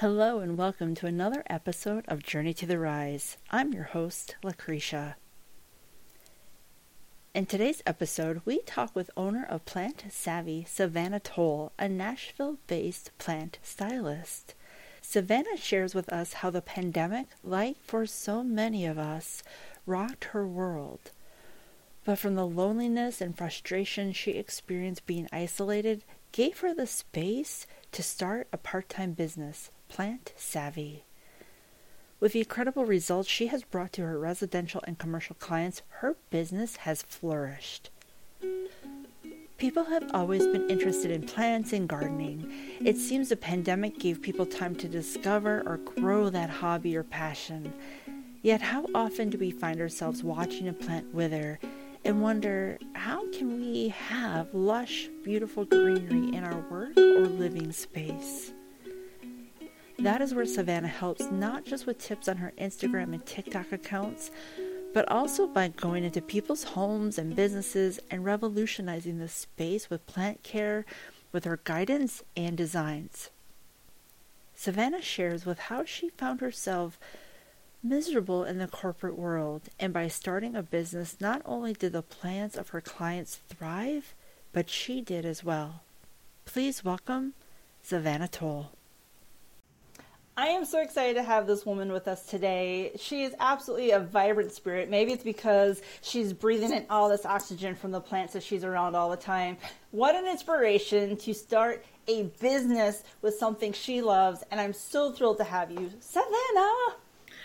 Hello and welcome to another episode of Journey to the Rise. I'm your host, Lucretia. In today's episode, we talk with owner of Plant Savvy, Savannah Toal, a Nashville based plant stylist. Savannah shares with us how the pandemic, like for so many of us, rocked her world. But from the loneliness and frustration she experienced being isolated, gave her the space to start a part time business plant savvy. With the incredible results she has brought to her residential and commercial clients, her business has flourished. People have always been interested in plants and gardening. It seems the pandemic gave people time to discover or grow that hobby or passion. Yet, how often do we find ourselves watching a plant wither and wonder how can we have lush, beautiful greenery in our work or living space? That is where Savannah helps not just with tips on her Instagram and TikTok accounts, but also by going into people's homes and businesses and revolutionizing the space with plant care with her guidance and designs. Savannah shares with how she found herself miserable in the corporate world, and by starting a business, not only did the plans of her clients thrive, but she did as well. Please welcome Savannah Toal. I am so excited to have this woman with us today. She is absolutely a vibrant spirit. Maybe it's because she's breathing in all this oxygen from the plants that she's around all the time. What an inspiration to start a business with something she loves. And I'm so thrilled to have you, Savannah.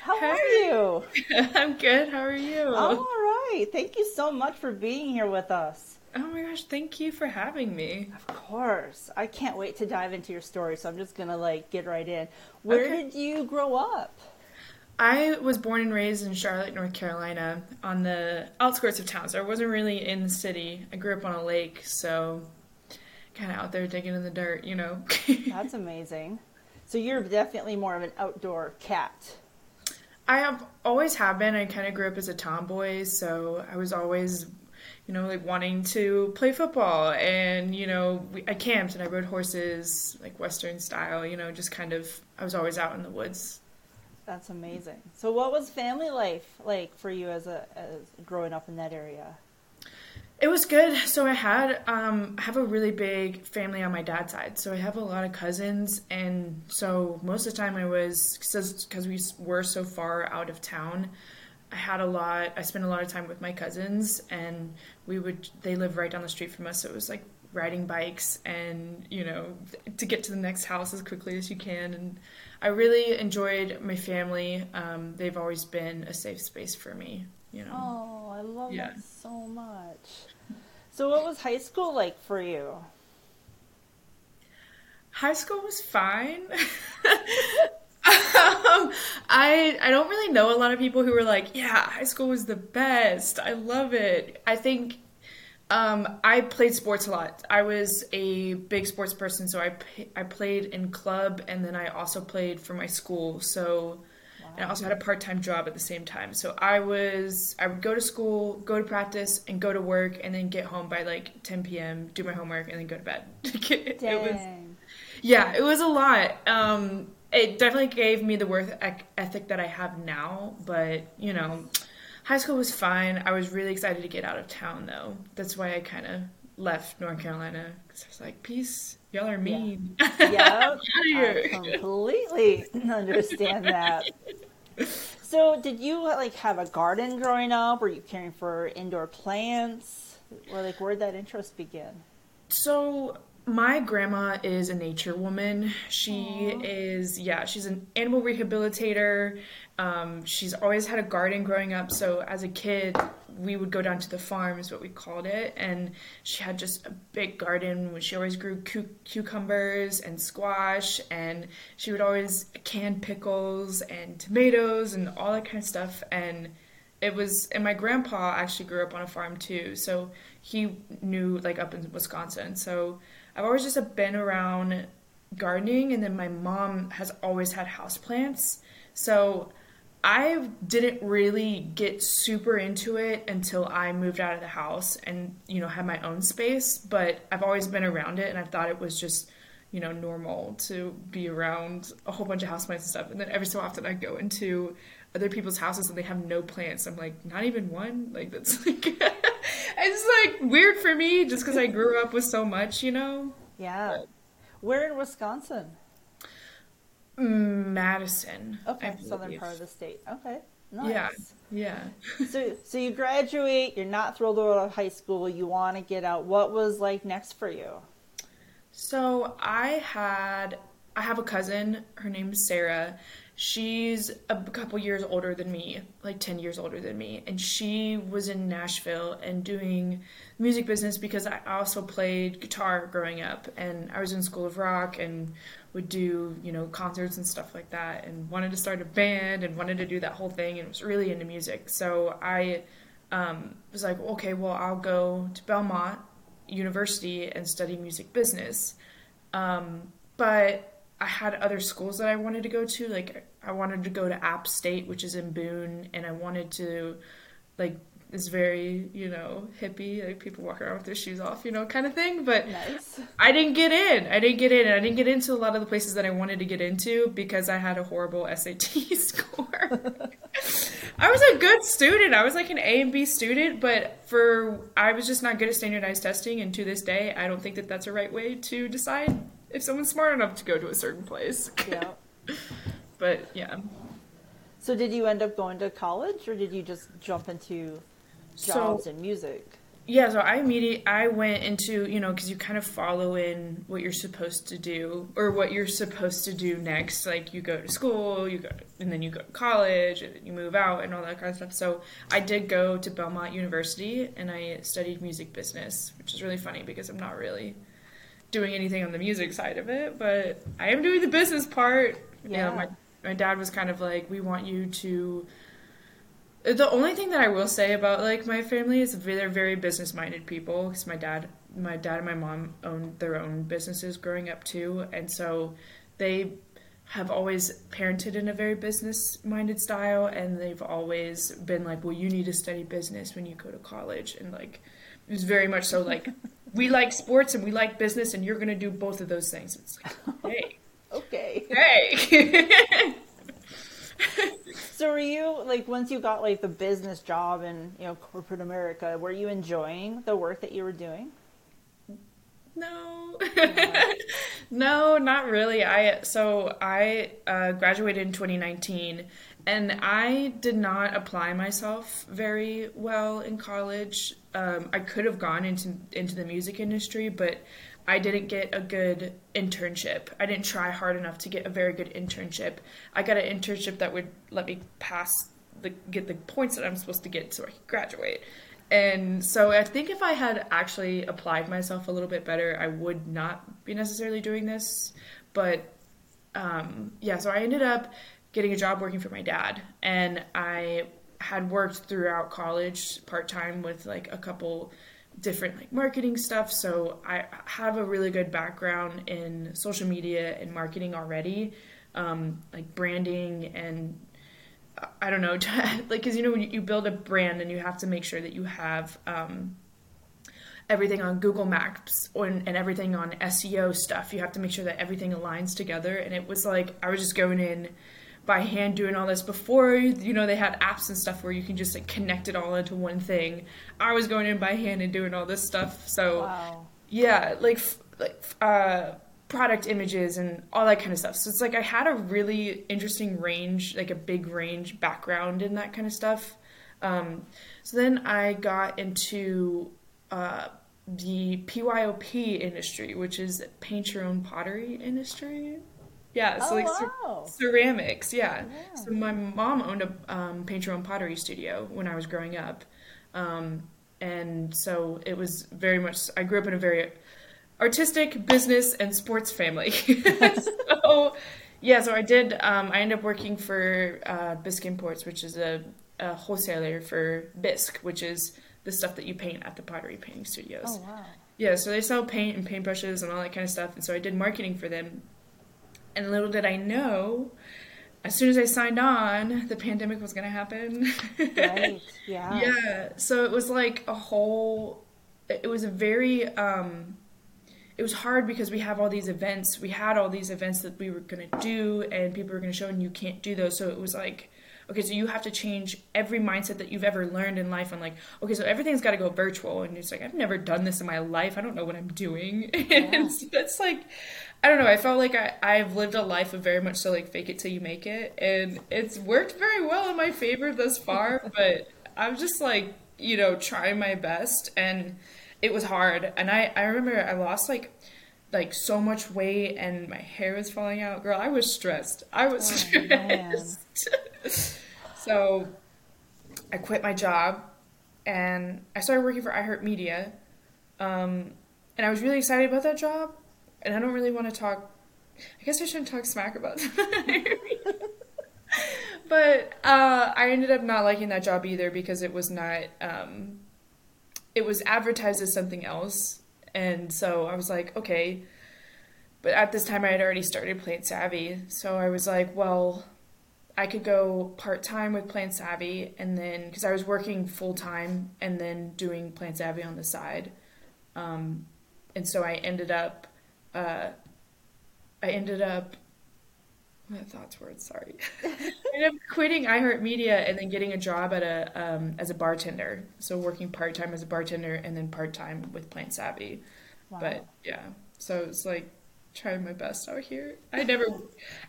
How are you? I'm good. How are you? I'm all right. Thank you so much for being here with us. Oh my gosh, thank you for having me. Of course. I can't wait to dive into your story, so I'm just going to like get right in. Where okay. did you grow up? I was born and raised in Charlotte, North Carolina, on the outskirts of town. So I wasn't really in the city. I grew up on a lake, so kind of out there digging in the dirt, you know. That's amazing. So you're definitely more of an outdoor cat. I have always have been. I kind of grew up as a tomboy, so I was always you know, like wanting to play football. And, you know, we, I camped and I rode horses, like Western style, you know, just kind of, I was always out in the woods. That's amazing. So, what was family life like for you as a as growing up in that area? It was good. So I had um, I have a really big family on my dad's side. So I have a lot of cousins, and so most of the time I was because we were so far out of town. I had a lot. I spent a lot of time with my cousins, and we would. They live right down the street from us, so it was like riding bikes and you know to get to the next house as quickly as you can. And I really enjoyed my family. Um, they've always been a safe space for me. You know. Oh, I love yeah. that so much. So, what was high school like for you? High school was fine. um, I I don't really know a lot of people who were like, yeah, high school was the best. I love it. I think um, I played sports a lot. I was a big sports person, so I I played in club, and then I also played for my school. So. And I also had a part-time job at the same time. So I was I would go to school, go to practice, and go to work, and then get home by like 10 p.m. Do my homework, and then go to bed. it, Dang. was yeah, it was a lot. Um, it definitely gave me the work ethic that I have now. But you know, high school was fine. I was really excited to get out of town though. That's why I kind of left North Carolina because I was like, peace. Y'all are mean. Yeah, I completely understand that. So, did you uh, like have a garden growing up? Were you caring for indoor plants? Or like, where did that interest begin? So, my grandma is a nature woman. She Aww. is, yeah, she's an animal rehabilitator. Um, she's always had a garden growing up. So as a kid, we would go down to the farm, is what we called it. And she had just a big garden. She always grew cu- cucumbers and squash. And she would always can pickles and tomatoes and all that kind of stuff. And it was, and my grandpa actually grew up on a farm too. So he knew, like, up in Wisconsin. So I've always just been around gardening, and then my mom has always had houseplants. So I didn't really get super into it until I moved out of the house and you know had my own space. But I've always been around it, and I thought it was just you know, normal to be around a whole bunch of houseplants and stuff. And then every so often I go into other people's houses and they have no plants. I'm like, not even one? Like, that's like, it's like weird for me just because I grew up with so much, you know? Yeah. But, Where in Wisconsin? Madison. Okay, southern part of the state. Okay. Nice. Yeah. Yeah. so so you graduate, you're not thrilled out of high school, you want to get out. What was like next for you? So I had I have a cousin, her name is Sarah. She's a couple years older than me, like 10 years older than me, and she was in Nashville and doing music business because I also played guitar growing up and I was in School of Rock and would do you know concerts and stuff like that and wanted to start a band and wanted to do that whole thing and was really into music. So i um, was like okay well i'll go to belmont university and study music business. Um, but i had other schools that i wanted to go to like i wanted to go to app state which is in boone and i wanted to like is very, you know, hippie, like people walk around with their shoes off, you know, kind of thing. But nice. I didn't get in. I didn't get in. and I didn't get into a lot of the places that I wanted to get into because I had a horrible SAT score. I was a good student. I was like an A and B student, but for I was just not good at standardized testing. And to this day, I don't think that that's a right way to decide if someone's smart enough to go to a certain place. Yeah. but yeah. So did you end up going to college, or did you just jump into jobs so, in music? Yeah, so I immediately I went into you know because you kind of follow in what you're supposed to do or what you're supposed to do next. Like you go to school, you go and then you go to college, and you move out and all that kind of stuff. So I did go to Belmont University and I studied music business, which is really funny because I'm not really doing anything on the music side of it, but I am doing the business part. Yeah, you know, my my dad was kind of like, we want you to the only thing that I will say about like my family is they're very business minded people because my dad my dad and my mom owned their own businesses growing up too and so they have always parented in a very business minded style and they've always been like well you need to study business when you go to college and like it was very much so like we like sports and we like business and you're going to do both of those things. It's like hey. Okay. Hey. So were you like once you got like the business job in you know corporate America, were you enjoying the work that you were doing? No, no, not really. I so I uh, graduated in 2019, and I did not apply myself very well in college. Um, I could have gone into into the music industry, but I didn't get a good internship. I didn't try hard enough to get a very good internship. I got an internship that would let me pass the get the points that I'm supposed to get so I could graduate. And so I think if I had actually applied myself a little bit better, I would not be necessarily doing this. But um, yeah, so I ended up getting a job working for my dad, and I had worked throughout college part time with like a couple different like marketing stuff. So i have a really good background in social media and marketing already um, like branding and i don't know like because you know when you build a brand and you have to make sure that you have um, everything on google maps or, and everything on seo stuff you have to make sure that everything aligns together. And it was like i was just going in by hand doing all this before you know they had apps and stuff where you can just like connect it all into one thing. I was going in by hand and doing all this stuff so wow. yeah like like uh product images and all that kind of stuff. So it's like i had a really interesting range like a big range background in that kind of stuff. Um, so then i got into uh, the pyop industry which is paint your own pottery industry yeah, so oh, like wow. ceramics. Yeah. yeah. So my mom owned a um, paint your own pottery studio when I was growing up, um, and so it was very much. I grew up in a very artistic, business, and sports family. so yeah, so I did. Um, I ended up working for uh, Bisque Imports, which is a, a wholesaler for bisque, which is the stuff that you paint at the pottery painting studios. Oh wow. Yeah, so they sell paint and paintbrushes and all that kind of stuff, and so I did marketing for them and little did I know, as soon as I signed on, the pandemic was going to happen. right. Yeah. Yeah. So it was like a whole. It was a very. Um, it was hard because we have all these events. We had all these events that we were going to do and people were going to show and you can't do those. So it was like okay, so you have to change every mindset that you've ever learned in life. And like, okay, so everything's got to go virtual. And it's like, I've never done this in my life. I don't know what I'm doing. Yeah. and so that's like, I don't know. I felt like I, I've lived a life of very much so like fake it till you make it. And it's worked very well in my favor thus far. but I'm just like, you know, trying my best. And it was hard. And I, I remember I lost like, like so much weight and my hair was falling out. Girl, I was stressed. I was oh, stressed. so I quit my job and I started working for iHeartMedia. Um, and I was really excited about that job. And I don't really want to talk. I guess I shouldn't talk smack about that. but uh, I ended up not liking that job either because it was not. Um, it was advertised as something else, and so I was like, okay. But at this time, I had already started Plant Savvy, so I was like, well, I could go part time with Plant Savvy, and then because I was working full time and then doing Plant Savvy on the side, um, and so I ended up, uh, I ended up. My thoughts were sorry. I ended up quitting iHeartMedia and then getting a job at a um, as a bartender. So working part time as a bartender and then part time with Plant Savvy. Wow. But yeah, so it's like trying my best out here. I never.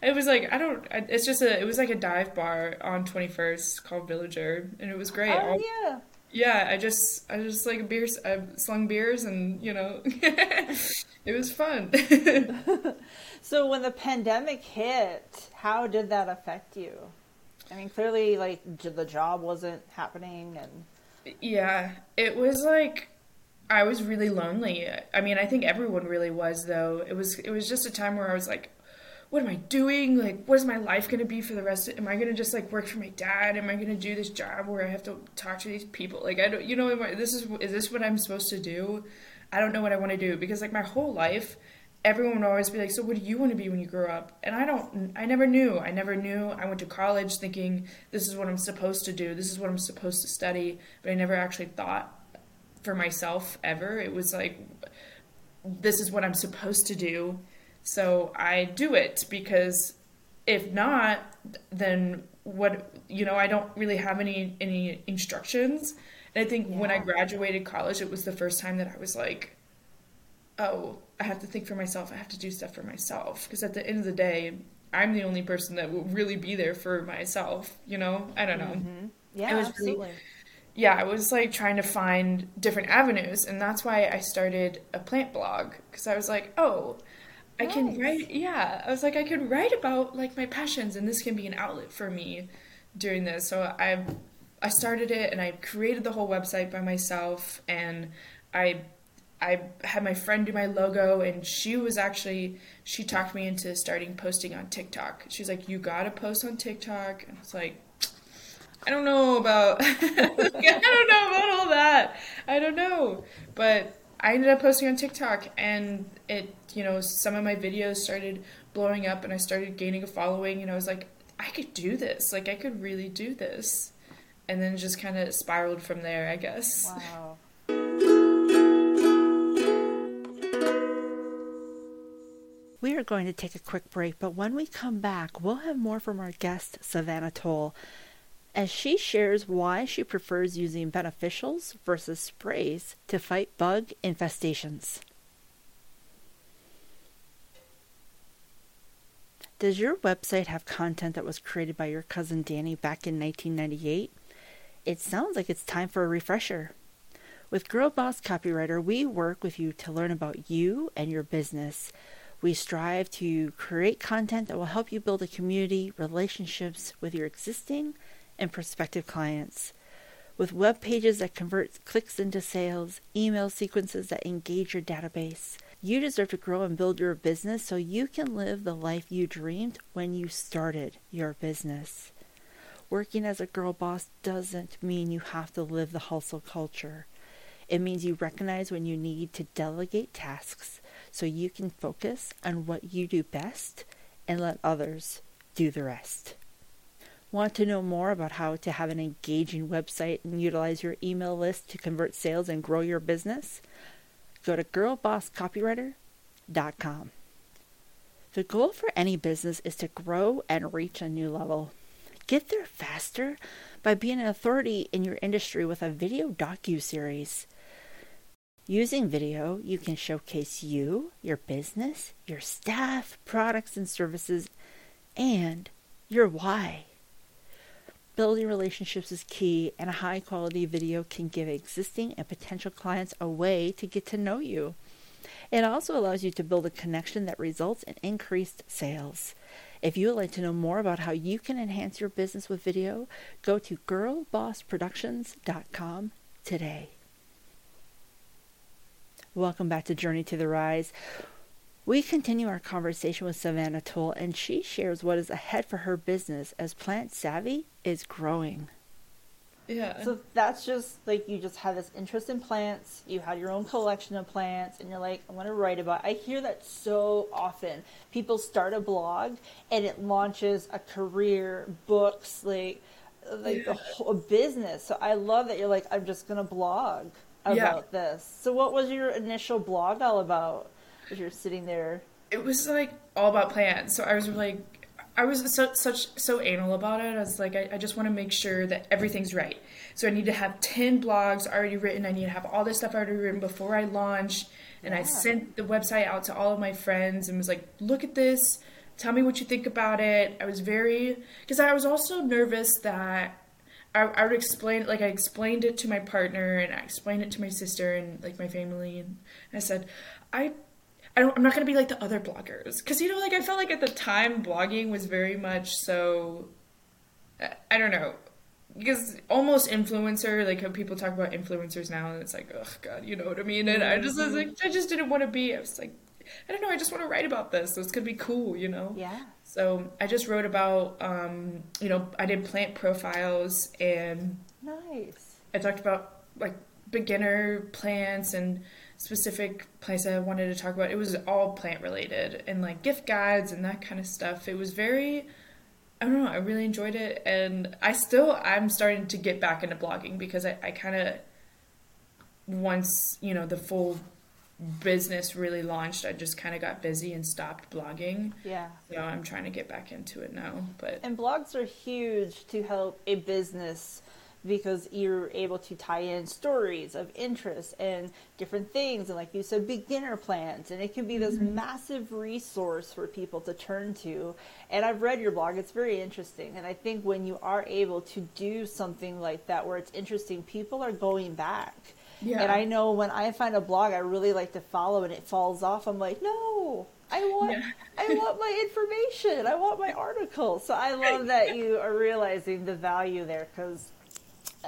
It was like I don't. It's just a. It was like a dive bar on Twenty First called Villager, and it was great. Oh yeah. Yeah, I just I just like beers. I slung beers, and you know, it was fun. so when the pandemic hit, how did that affect you? I mean, clearly, like the job wasn't happening, and yeah, it was like I was really lonely. I mean, I think everyone really was though. It was it was just a time where I was like, what am I doing? Like, what is my life going to be for the rest of, am I going to just like work for my dad? Am I going to do this job where I have to talk to these people? Like, I don't, you know, I, this is, is this what I'm supposed to do? I don't know what I want to do because like my whole life, everyone would always be like, so what do you want to be when you grow up? And I don't, I never knew. I never knew. I went to college thinking this is what I'm supposed to do. This is what I'm supposed to study. But I never actually thought for myself ever. It was like, this is what I'm supposed to do. So I do it because if not, then what, you know, I don't really have any, any instructions. And I think yeah. when I graduated college, it was the first time that I was like, oh, I have to think for myself. I have to do stuff for myself. Because at the end of the day, I'm the only person that will really be there for myself. You know, I don't know. Mm-hmm. Yeah, it was absolutely. Really, yeah, I was like trying to find different avenues, and that's why I started a plant blog because I was like, oh, I nice. can write. Yeah, I was like, I could write about like my passions, and this can be an outlet for me doing this. So I, I started it, and I created the whole website by myself, and I, I had my friend do my logo, and she was actually she talked me into starting posting on TikTok. She's like, you gotta post on TikTok, and I was like I don't know about I don't know about all that. I don't know. But I ended up posting on TikTok and it, you know, some of my videos started blowing up and I started gaining a following and I was like, I could do this. Like I could really do this. And then just kind of spiraled from there, I guess. Wow. We are going to take a quick break, but when we come back, we'll have more from our guest, Savannah Toal as she shares why she prefers using beneficials versus sprays to fight bug infestations. Does your website have content that was created by your cousin Danny back in 1998? It sounds like it's time for a refresher. With Girl Boss Copywriter, we work with you to learn about you and your business. We strive to create content that will help you build a community, relationships with your existing and prospective clients. With web pages that convert clicks into sales, email sequences that engage your database, you deserve to grow and build your business so you can live the life you dreamed when you started your business. Working as a girl boss doesn't mean you have to live the hustle culture. It means you recognize when you need to delegate tasks so you can focus on what you do best and let others do the rest. Want to know more about how to have an engaging website and utilize your email list to convert sales and grow your business? Go to girlbosscopywriter.com. The goal for any business is to grow and reach a new level. Get there faster by being an authority in your industry with a video docu-series. Using video, you can showcase you, your business, your staff, products and services, and your why. Building relationships is key, and a high quality video can give existing and potential clients a way to get to know you. It also allows you to build a connection that results in increased sales. If you would like to know more about how you can enhance your business with video, go to girlbossproductions.com today. Welcome back to Journey to the Rise. We continue our conversation with Savannah Toal, and she shares what is ahead for her business as Plant Savvy is growing. Yeah. So that's just like you just had this interest in plants, you had your own collection of plants, and you're like, I want to write about. It. I hear that so often. People start a blog and it launches a career, books, like like yeah. a whole business. So I love that you're like, I'm just gonna blog about yeah. this. So what was your initial blog all about? As you're sitting there, it was like all about plants. So I was like I was so, such so anal about it. I was like, I, I just want to make sure that everything's right. So I need to have ten blogs already written. I need to have all this stuff already written before I launch. And yeah. I sent the website out to all of my friends and was like, look at this. Tell me what you think about it. I was very because I was also nervous that I, I would explain like I explained it to my partner and I explained it to my sister and like my family and I said I I don't, I'm not gonna be like the other bloggers because you know, like I felt like at the time blogging was very much so. I, I don't know, because almost influencer, like how people talk about influencers now, and it's like, oh god, you know what I mean? And I just was like, I just didn't want to be. I was like, I don't know, I just want to write about this. So it's gonna be cool, you know? Yeah. So I just wrote about, um, you know, I did plant profiles and. Nice. I talked about like beginner plants and specific place I wanted to talk about. It was all plant related and like gift guides and that kind of stuff. It was very I don't know, I really enjoyed it and I still I'm starting to get back into blogging because I, I kinda once, you know, the full business really launched, I just kind of got busy and stopped blogging. Yeah. So I'm trying to get back into it now. But and blogs are huge to help a business because you're able to tie in stories of interest and different things and like you said beginner plans and it can be this mm-hmm. massive resource for people to turn to and i've read your blog it's very interesting and i think when you are able to do something like that where it's interesting people are going back yeah. and i know when i find a blog i really like to follow and it falls off i'm like no I want yeah. I want my information. I want my article. So I love that you are realizing the value there cuz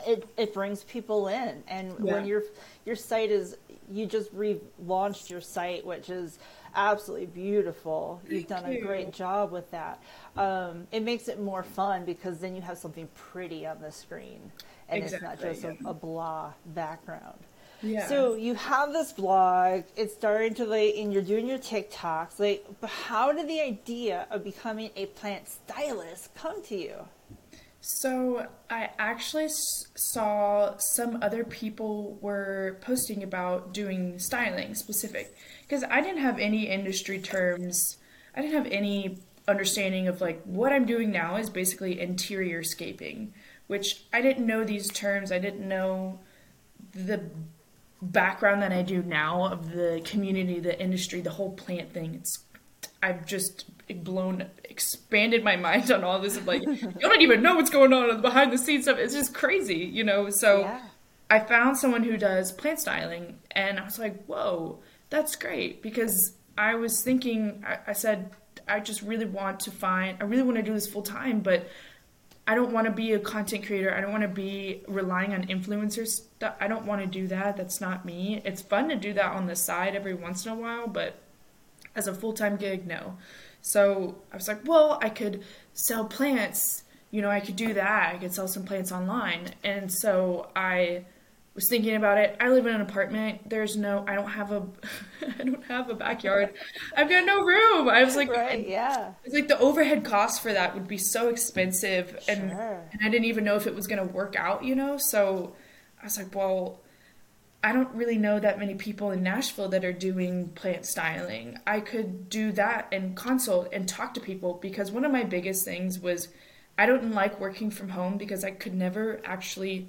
it it brings people in, and yeah. when your your site is you just relaunched your site, which is absolutely beautiful. You've done a great job with that. Um, it makes it more fun because then you have something pretty on the screen, and exactly, it's not just yeah. a, a, blah background. Yeah. So you have this blog. It's starting to like, and you're doing your TikToks. Like, how did the idea of becoming a plant stylist come to you? So I actually saw some other people were posting about doing styling specific because I didn't have any industry terms. I didn't have any understanding of like what I'm doing now is basically interior scaping, which I didn't know these terms. I didn't know the background that I do now of the community, the industry, the whole plant thing. It's I've just blown expanded my mind on all this of like you don't even know what's going on behind the scenes stuff it's just crazy you know so yeah. i found someone who does plant styling and i was like whoa that's great because i was thinking I, I said i just really want to find i really want to do this full time but I don't want to be a content creator. I don't want to be relying on influencers. I don't want to do that. That's not me. It's fun to do that on the side every once in a while, but as a full time gig, no. So I was like, well, I could sell plants. You know, I could do that. I could sell some plants online. And so I was thinking about it. I live in an apartment. There's no I don't have a I don't have a backyard. I've got no room. I was like right, yeah. It's like the overhead cost for that would be so expensive and, sure. and I didn't even know if it was going to work out, you know? So I was like, well, I don't really know that many people in Nashville that are doing plant styling. I could do that and consult and talk to people because one of my biggest things was I don't like working from home because I could never actually,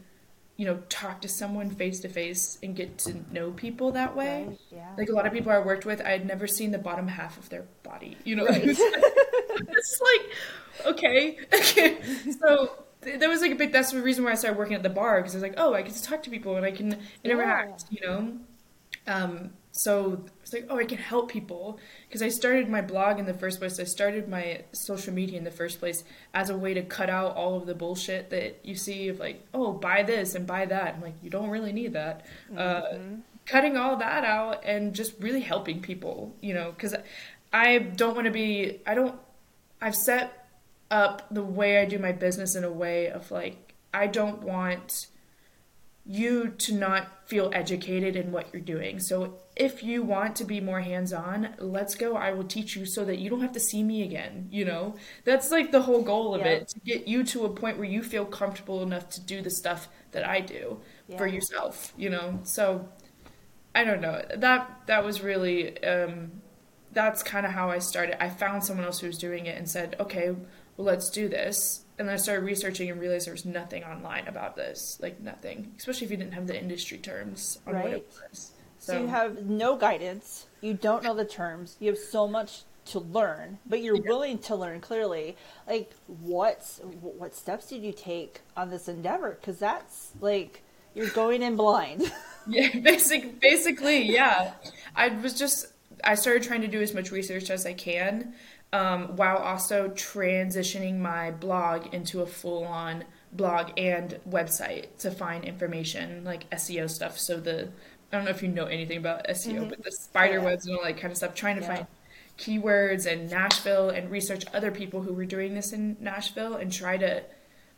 you know, talk to someone face to face and get to know people that way. Right, yeah. Like a lot of people I worked with, I had never seen the bottom half of their body. You know, Right. it's like okay, so that was like a big. That's the reason why I started working at the bar because I was like, oh, I get to talk to people and I can interact. You know, um, so it's like, oh, I can help people because I started my blog in the first place. I started my social media in the first place as a way to cut out all of the bullshit that you see of like, oh, buy this and buy that. I'm like, you don't really need that. Uh, cutting all that out and just really helping people, you know, because I don't want to be. I don't. I've set up the way I do my business in a way of like I don't want you to not feel educated in what you're doing. So if you want to be more hands-on, let's go. I will teach you so that you don't have to see me again, you know? That's like the whole goal of Yeah. it, to get you to a point where you feel comfortable enough to do the stuff that I do for yourself, you know? So I don't know. That that was really um that's kind of how I started. I found someone else who was doing it and said, "Okay, well, let's do this." And then I started researching and realized there was nothing online about this, like nothing, especially if you didn't have the industry terms on what it was. So you have no guidance. You don't know the terms. You have so much to learn, but you're Yeah. willing to learn clearly. Like, what what steps did you take on this endeavor? Because that's like you're going in blind. Yeah, basic, basically, yeah. I was just I started trying to do as much research as I can, um, while also transitioning my blog into a full-on blog and website to find information like SEO stuff. So the I don't know if you know anything about SEO, but the spider Yeah. webs and all that kind of stuff. Trying to Yeah. find keywords and Nashville and research other people who were doing this in Nashville and try to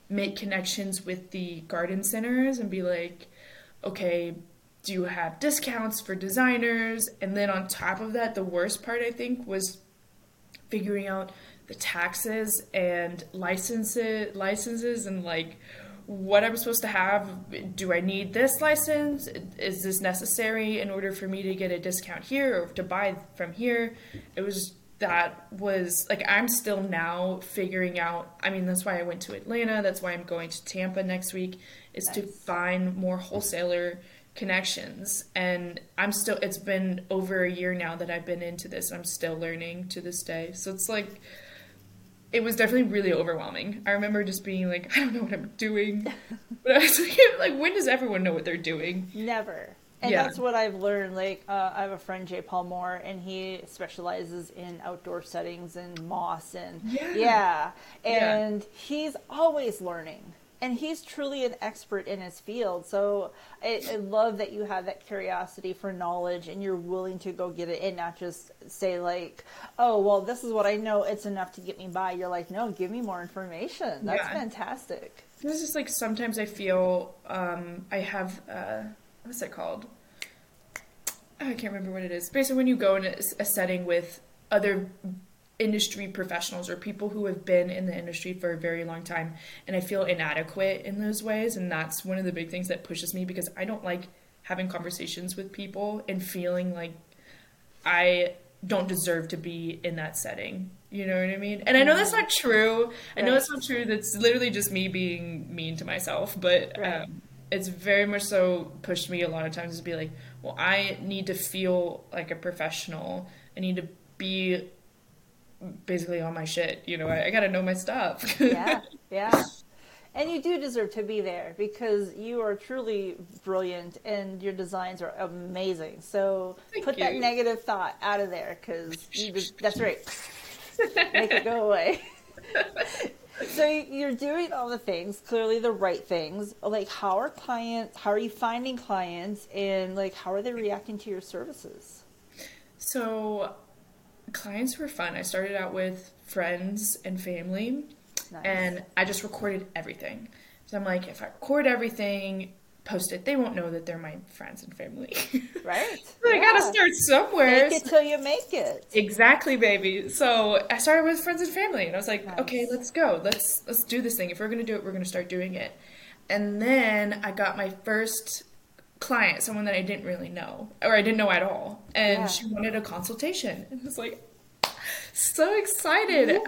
make connections with the garden centers and be like, okay, do you have discounts for designers? And then on top of that, the worst part I think was figuring out the taxes and licenses licenses and like what I'm supposed to have. Do I need this license? Is this necessary in order for me to get a discount here or to buy from here? It was that was like I'm still now figuring out. I mean, that's why I went to Atlanta. That's why I'm going to Tampa next week is to find more wholesaler connections and i'm still it's been over a year now that i've been into this i'm still learning to this day so it's like it was definitely really overwhelming i remember just being like i don't know what i'm doing but i was like, like when does everyone know what they're doing Never. And Yeah. that's what I've learned. Like, uh, I have a friend, Jay Paul Moore, and he specializes in outdoor settings and moss and Yeah. yeah. Yeah. And he's always learning. And he's truly an expert in his field. So I, I love that you have that curiosity for knowledge and you're willing to go get it and not just say, like, oh, well, this is what I know. It's enough to get me by. You're like, no, give me more information. That's Yeah. fantastic. It's just like sometimes I feel um, I have uh, what's it called? I can't remember what it is. Basically, when you go in a, a setting with other industry professionals or people who have been in the industry for a very long time, and I feel inadequate in those ways, and that's one of the big things that pushes me because I don't like having conversations with people and feeling like I don't deserve to be in that setting. You know what I mean? And I know that's not true. I know that's not true. That's literally just me being mean to myself. But Right. um, it's very much so pushed me a lot of times to be like, well, I need to feel like a professional. I need to be basically all my shit. You know, I, I got to know my stuff. yeah, yeah. And you do deserve to be there because you are truly brilliant and your designs are amazing. So Thank put that negative thought out of there because that's right. Make it go away. so you're doing all the things, clearly the right things. Like, how are clients? How are you finding clients, and like, how are they reacting to your services? So, clients were fun. I started out with friends and family, Nice. and I just recorded everything. So I'm like, if I record everything, post it, they won't know that they're my friends and family. Right? But I gotta start somewhere. Make it till you make it. Exactly, baby. So I started with friends and family, and I was like, Nice. okay, let's go. Let's let's do this thing. If we're gonna do it, we're gonna start doing it. And then I got my first client, someone that I didn't really know or I didn't know at all, and Yeah. she wanted a consultation. And I was like, so excited.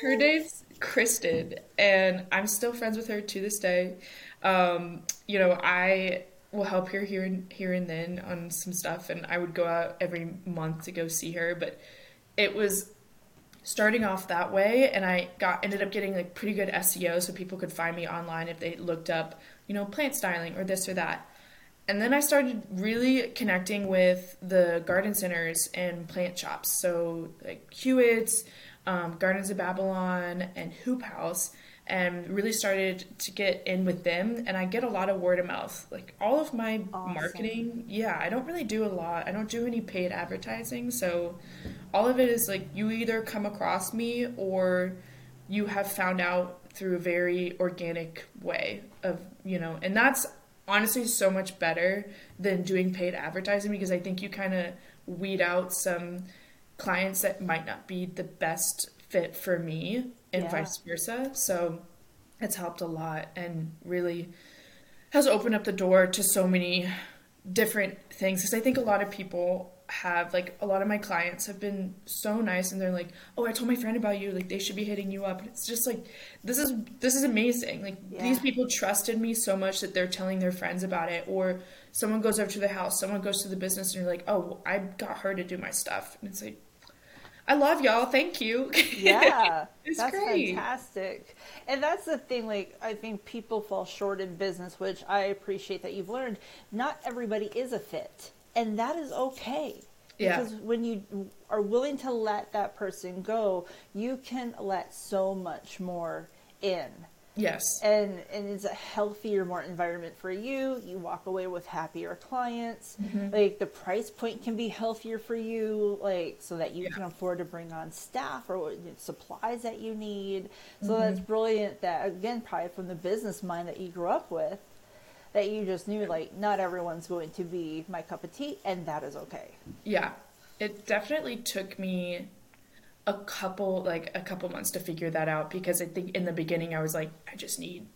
Her name's Kristen, and I'm still friends with her to this day. Um, you know, I will help her here and here and then on some stuff, and I would go out every month to go see her. But it was starting off that way, and I got ended up getting like pretty good SEO, so people could find me online if they looked up, you know, plant styling or this or that. And then I started really connecting with the garden centers and plant shops. So, like Hewitt's, um, Gardens of Babylon, and Hoop House, and really started to get in with them. And I get a lot of word of mouth. Like, all of my Awesome. marketing, yeah, I don't really do a lot. I don't do any paid advertising. So, all of it is like you either come across me or you have found out through a very organic way of, you know, and that's honestly so much better than doing paid advertising because I think you kind of weed out some clients that might not be the best fit for me and Yeah. vice versa. So it's helped a lot and really has opened up the door to so many different things because I think a lot of people have like a lot of my clients have been so nice and they're like oh I told my friend about you like they should be hitting you up. And it's just like this is this is amazing. Like these people trusted me so much that they're telling their friends about it or someone goes over to the house someone goes to the business and you're like oh I got her to do my stuff. And it's like I love y'all. Thank you. Yeah, It's that's great. fantastic. And that's the thing, like, I think people fall short in business, which I appreciate that you've learned. Not everybody is a fit, and that is okay. Yeah. Because when you are willing to let that person go, you can let so much more in. yes and and it's a healthier more environment for you you walk away with happier clients Mm-hmm. like the price point can be healthier for you like so that you Yeah. can afford to bring on staff or supplies that you need so Mm-hmm. that's brilliant that again probably from the business mind that you grew up with that you just knew like not everyone's going to be my cup of tea and that is okay Yeah, it definitely took me a couple like a couple months to figure that out because I think in the beginning I was like I just need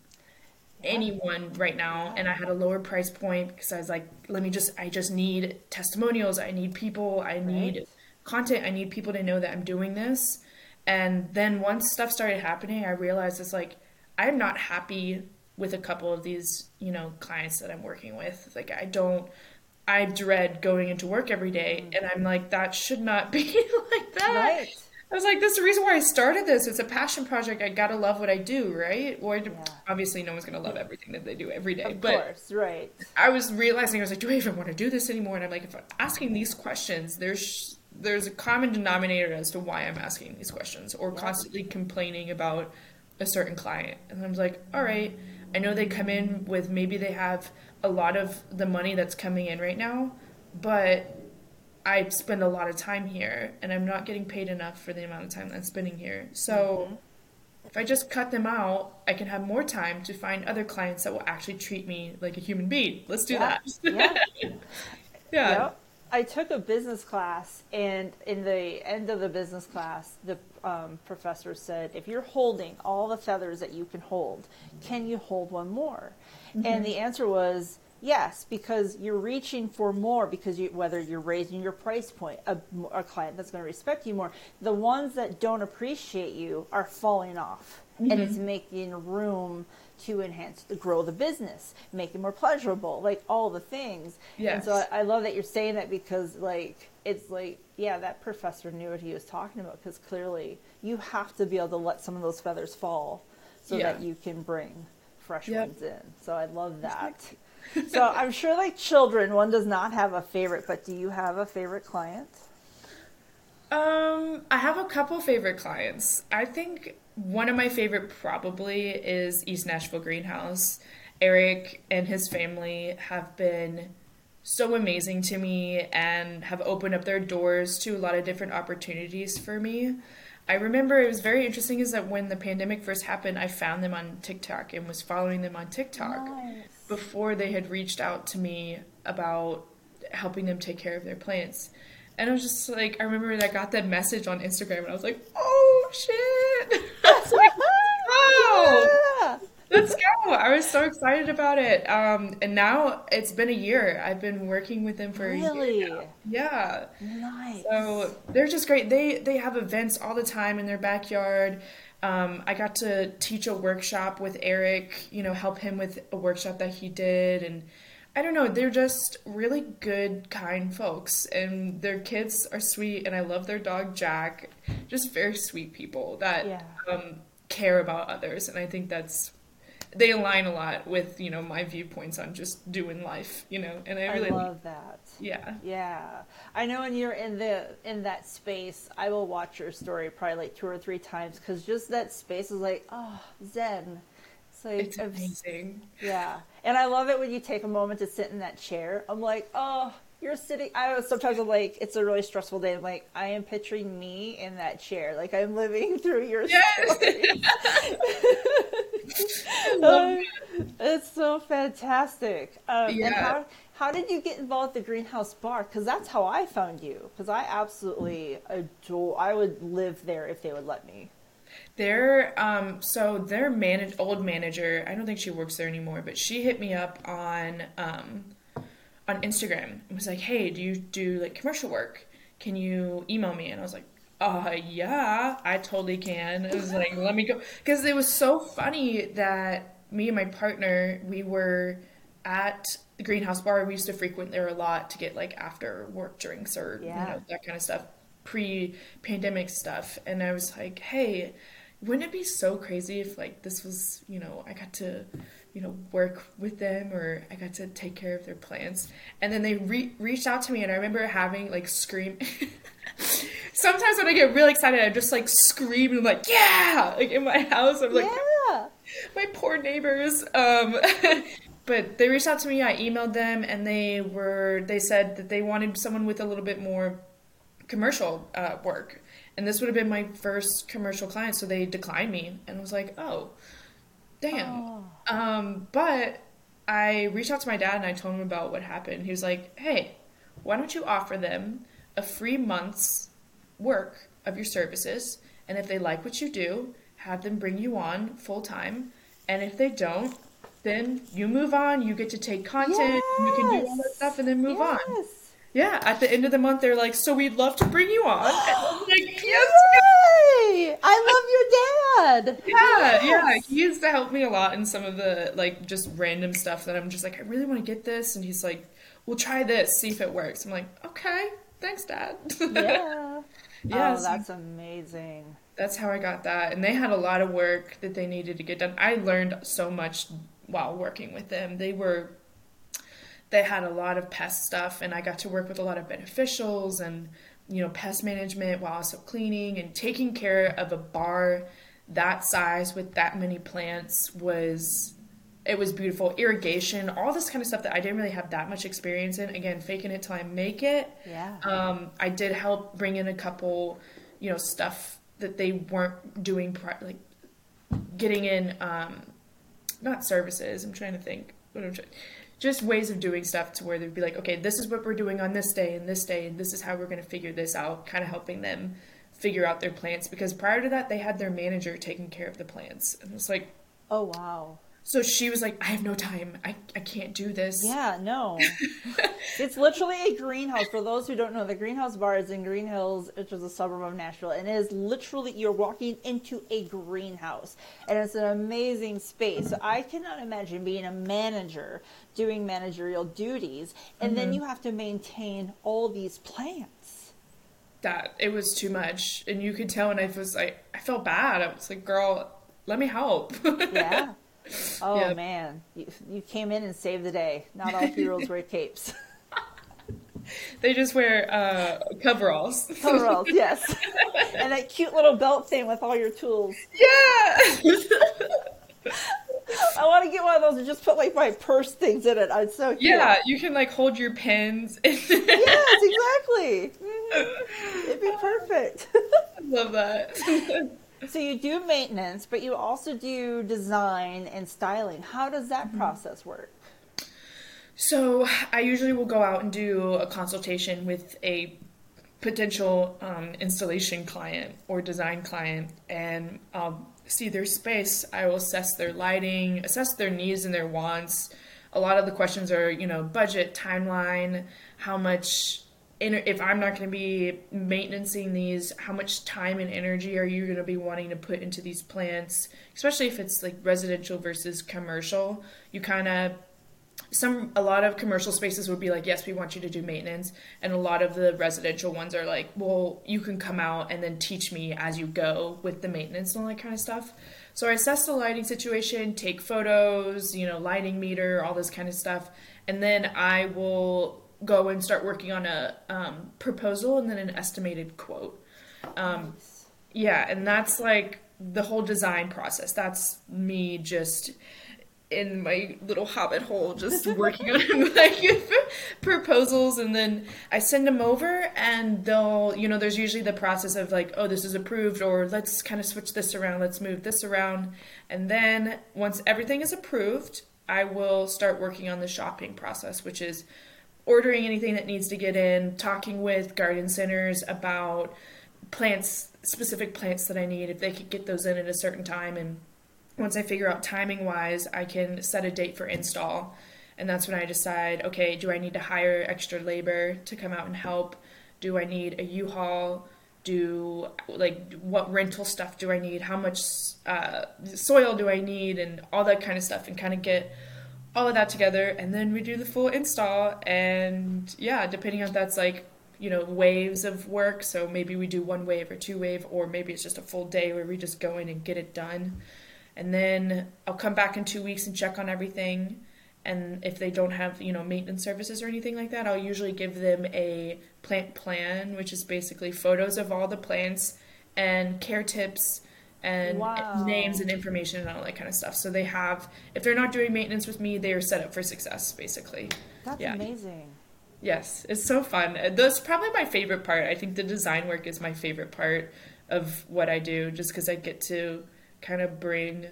anyone right now and I had a lower price point because I was like let me just I just need testimonials, I need people, I need Right. content, I need people to know that I'm doing this. And then once stuff started happening, I realized it's like I'm not happy with a couple of these, you know, clients that I'm working with. Like I don't I dread going into work every day, mm-hmm. and I'm like that should not be like that. Right. I was like, that's the reason why I started this. It's a passion project. I gotta love what I do, right? Or obviously, no one's gonna love everything that they do every day. of but course right I was realizing, I was like, do I even want to do this anymore? And I'm like, if I'm asking these questions, there's there's a common denominator as to why I'm asking these questions, or constantly complaining about a certain client. And I was like, all right, I know they come in with maybe they have a lot of the money that's coming in right now, but I spend a lot of time here, and I'm not getting paid enough for the amount of time that I'm spending here. So. Mm-hmm. If I just cut them out, I can have more time to find other clients that will actually treat me like a human being. Let's do Yeah. that. yeah yeah. Yep. I took a business class, and in the end of the business class, the um, professor said, "If you're holding all the feathers that you can hold, can you hold one more?" And the answer was yes, because you're reaching for more. Because you, whether you're raising your price point, a, a client that's going to respect you more, the ones that don't appreciate you are falling off, and it's making room to enhance, to grow the business, make it more pleasurable, like all the things. And so I, I love that you're saying that because, like, it's like, yeah, that professor knew what he was talking about because clearly you have to be able to let some of those feathers fall so Yeah. that you can bring fresh Yep. ones in. So I love that. so I'm sure, like children, one does not have a favorite, but do you have a favorite client? Um, I have a couple favorite clients. I think one of my favorite probably is East Nashville Greenhouse. Eric and his family have been so amazing to me and have opened up their doors to a lot of different opportunities for me. I remember it was very interesting is that when the pandemic first happened, I found them on TikTok and was following them on TikTok Nice. before they had reached out to me about helping them take care of their plants. And I was just like, I remember that I got that message on Instagram and I was like, oh shit. I was like, wow. Yeah. Let's go. I was so excited about it. Um, and now it's been a year. I've been working with them for a year Really? now. Yeah. Nice. So they're just great. They they have events all the time in their backyard. Um, I got to teach a workshop with Eric, you know, help him with a workshop that he did. And I don't know, they're just really good, kind folks. And their kids are sweet. And I love their dog, Jack. Just very sweet people that Yeah. um, care about others. And I think that's, they align a lot with, you know, my viewpoints on just doing life, you know, and I I love that. yeah. Yeah, I know when you're in the in that space, I will watch your story probably like two or three times because just that space is like, oh, zen. It's like, It's amazing. yeah, and I love it when you take a moment to sit in that chair. I'm like, oh, you're sitting. I was sometimes I'm like, it's a really stressful day. I'm like, I am picturing me in that chair, like I'm living through your Yes. story. love it's so fantastic. Um, And Yeah. how how did you get involved with the Greenhouse Bar? Because that's how I found you. Because I absolutely adore. I would live there if they would let me. Their um so their manage old manager, I don't think she works there anymore, but she hit me up on um on Instagram and was like, "Hey, do you do like commercial work? Can you email me?" And I was like, "Uh, yeah, I totally can." It was like, "Let me go." Because it was so funny that me and my partner, we were at the Greenhouse Bar. We used to frequent there a lot to get like after work drinks or you know that kind of stuff, pre-pandemic stuff. And I was like, "Hey, wouldn't it be so crazy if like this was, you know, I got to, you know, work with them or I got to take care of their plants?" And then they re- reached out to me, and I remember having like scream. Sometimes when I get really excited, I just like scream and I'm like, "Yeah!" Like in my house, I'm like, yeah. my poor neighbors. Um, but they reached out to me. I emailed them, and they were they said that they wanted someone with a little bit more commercial uh, work, and this would have been my first commercial client. So they declined me, and was like, "Oh, damn." Oh. Um, but I reached out to my dad and I told him about what happened. He was like, "Hey, why don't you offer them a free month's work of your services, and if they like what you do, have them bring you on full time, and if they don't, then you move on. You get to take content, you can do all that stuff, and then move on." Yes. Yeah, at the end of the month, they're like, "So we'd love to bring you on." Like, "Yes." Yay! I love your dad. Yeah, yeah. He used to help me a lot in some of the like just random stuff that I'm just like, I really want to get this, and he's like, "We'll try this, see if it works." I'm like, "Okay, thanks, Dad." Yeah. yeah, oh, so that's amazing. that's how I got that, and they had a lot of work that they needed to get done. I learned so much while working with them. They were they had a lot of pest stuff and I got to work with a lot of beneficials and you know pest management while also cleaning and taking care of a bar that size with that many plants was it was beautiful irrigation all this kind of stuff that I didn't really have that much experience in again faking it till I make it Yeah. um, I did help bring in a couple you know stuff that they weren't doing pri- like getting in um, not services I'm trying to think what I'm trying just ways of doing stuff to where they'd be like, okay, this is what we're doing on this day and this day, and this is how we're going to figure this out, kind of helping them figure out their plants. Because prior to that, they had their manager taking care of the plants. And it's like, oh wow. So she was like, I have no time. I, I can't do this. Yeah, no. it's literally a greenhouse. For those who don't know, the greenhouse bar is in Green Hills, which is a suburb of Nashville, and it is literally you're walking into a greenhouse, and it's an amazing space. So I cannot imagine being a manager doing managerial duties, and then mm-hmm. you have to maintain all these plants. That it was too much. And you could tell, and I was like, I felt bad. I was like, girl, let me help. Yeah. Oh Yeah. man, you, you came in and saved the day. Not all heroes wear capes. they just wear uh, coveralls. Coveralls, yes. and that cute little belt thing with all your tools. yeah. I want to get one of those and just put like my purse things in it. It's so cute. Yeah, you can like hold your pens. Yes, exactly. Mhm. It'd be perfect. I love that. So you do maintenance, but you also do design and styling. How does that process work? so I usually will go out and do a consultation with a potential um, installation client or design client, and I'll see their space, I will assess their lighting, assess their needs and their wants. A lot of the questions are, you know, budget, timeline, how much if I'm not going to be maintaining these, how much time and energy are you going to be wanting to put into these plants, especially if it's like residential versus commercial? You kind of some a lot of commercial spaces would be like yes we want you to do maintenance and a lot of the residential ones are like well you can come out and then teach me as you go with the maintenance and all that kind of stuff so i assess the lighting situation take photos you know lighting meter all this kind of stuff and then i will go and start working on a um, proposal and then an estimated quote um, nice. yeah and that's like the whole design process that's me just in my little hobbit hole just working on like proposals and then I send them over and they'll you know there's usually the process of like oh this is approved or let's kind of switch this around let's move this around and then once everything is approved I will start working on the shopping process which is ordering anything that needs to get in talking with garden centers about plants specific plants that I need if they could get those in at a certain time and once I figure out timing wise, I can set a date for install. And that's when I decide okay, do I need to hire extra labor to come out and help? Do I need a U haul? Do like what rental stuff do I need? How much uh, soil do I need? And all that kind of stuff, and kind of get all of that together. And then we do the full install. And yeah, depending on that's like you know waves of work so maybe we do one wave or two wave or maybe it's just a full day where we just go in and get it done and then I'll come back in two weeks and check on everything. And if they don't have, you know, maintenance services or anything like that, I'll usually give them a plant plan, which is basically photos of all the plants and care tips and wow. names and information and all that kind of stuff. So they have, if they're not doing maintenance with me, they are set up for success, basically. That's yeah. amazing. Yes, it's so fun. That's probably my favorite part. I think the design work is my favorite part of what I do, just because I get to kind of bring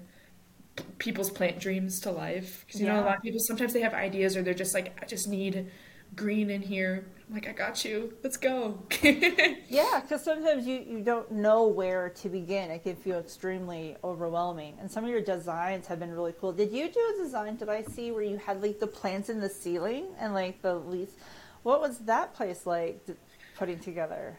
people's plant dreams to life because you yeah. know a lot of people sometimes they have ideas or they're just like i just need green in here I'm like i got you. Let's go. Yeah because sometimes you, you don't know where to begin. It can feel extremely overwhelming. And some of your designs have been really cool. Did you do a design did i see where you had like the plants in the ceiling and like the leaves? What was that place like putting together?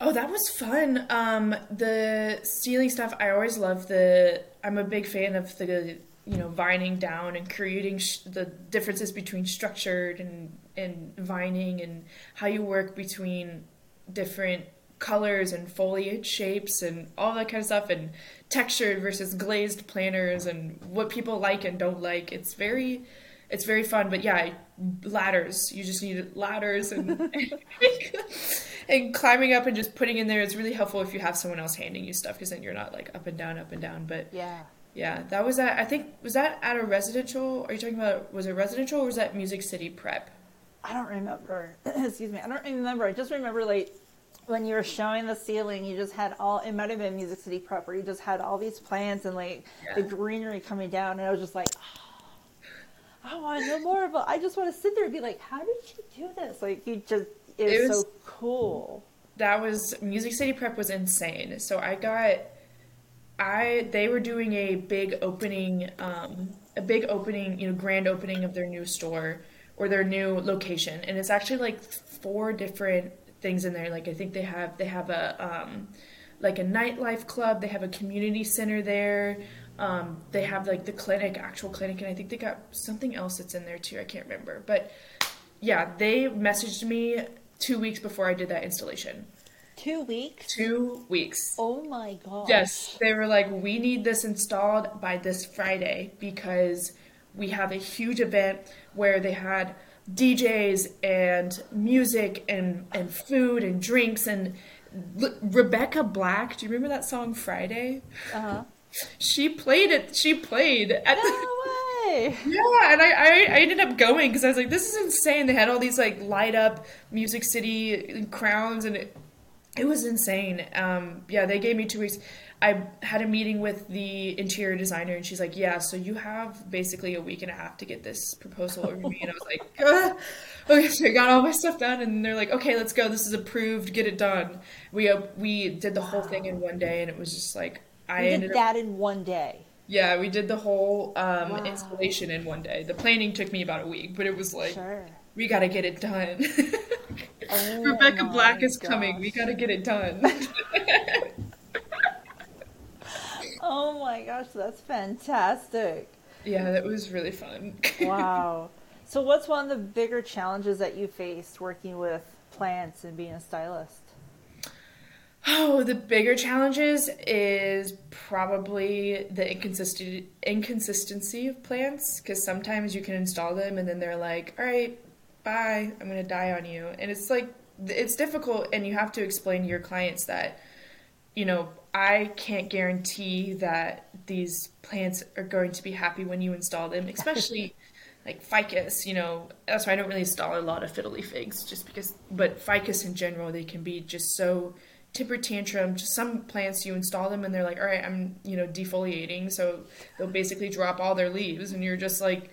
Oh, that was fun. Um, the ceiling stuff, I always love the. I'm a big fan of the you know vining down and creating sh- the differences between structured and and vining and how you work between different colors and foliage shapes and all that kind of stuff and textured versus glazed planters and what people like and don't like. It's very it's very fun. But yeah, ladders. You just need ladders and and climbing up and just putting in there is really helpful if you have someone else handing you stuff because then you're not like up and down, up and down. But yeah. Yeah, that was at I think was that at a residential? Are you talking about was it residential or was that Music City Prep? I don't remember. Excuse me. I don't remember. I just remember like when you were showing the ceiling, you just had all. It might have been Music City Prep where you just had all these plants and like yeah. the greenery coming down, and I was just like, oh, I want to know more about. I just want to sit there and be like, how did you do this? Like you just it, it was so cool. That was Music City Prep was insane. So I got I they were doing a big opening um a big opening, you know, grand opening of their new store or their new location and it's actually like four different things in there. Like I think they have they have a um like a nightlife club, they have a community center there. Um, they have like the clinic, actual clinic, and I think they got something else that's in there too. I can't remember, but yeah, they messaged me two weeks before I did that installation. Two weeks. Two weeks. Oh my god. Yes, they were like, we need this installed by this Friday because we have a huge event where they had DJs and music and and food and drinks and Rebecca Black. Do you remember that song Friday? Uh huh. She played it. She played at no the. Way. Yeah, and I, I, I ended up going because I was like, this is insane. They had all these like light up Music City crowns, and it, it was insane. Um, yeah, they gave me two weeks. I had a meeting with the interior designer, and she's like, "Yeah, so you have basically a week and a half to get this proposal over me." And I was like, ah. "Okay." So I got all my stuff done, and they're like, "Okay, let's go. This is approved. Get it done." We uh, we did the whole thing in one day, and it was just like I ended did up that in one day. yeah, we did the whole um, Wow. installation in one day. The planning took me about a week, but it was like Sure. We got to get it done. Oh Rebecca Black is coming. We got to get it done. Oh my gosh, that's fantastic. yeah, that was really fun. Wow. So, what's one of the bigger challenges that you faced working with plants and being a stylist? Oh, the bigger challenges is probably the inconsistent inconsistency of plants because sometimes you can install them and then they're like, "All right, bye. I'm going to die on you." And it's like it's difficult and you have to explain to your clients that you know, I can't guarantee that these plants are going to be happy when you install them, especially like ficus, you know, that's why I don't really install a lot of fiddly figs just because but ficus in general they can be just so temper tantrum. Just some plants you install them and they're like, all right, I'm you know defoliating, so they'll basically drop all their leaves, and you're just like,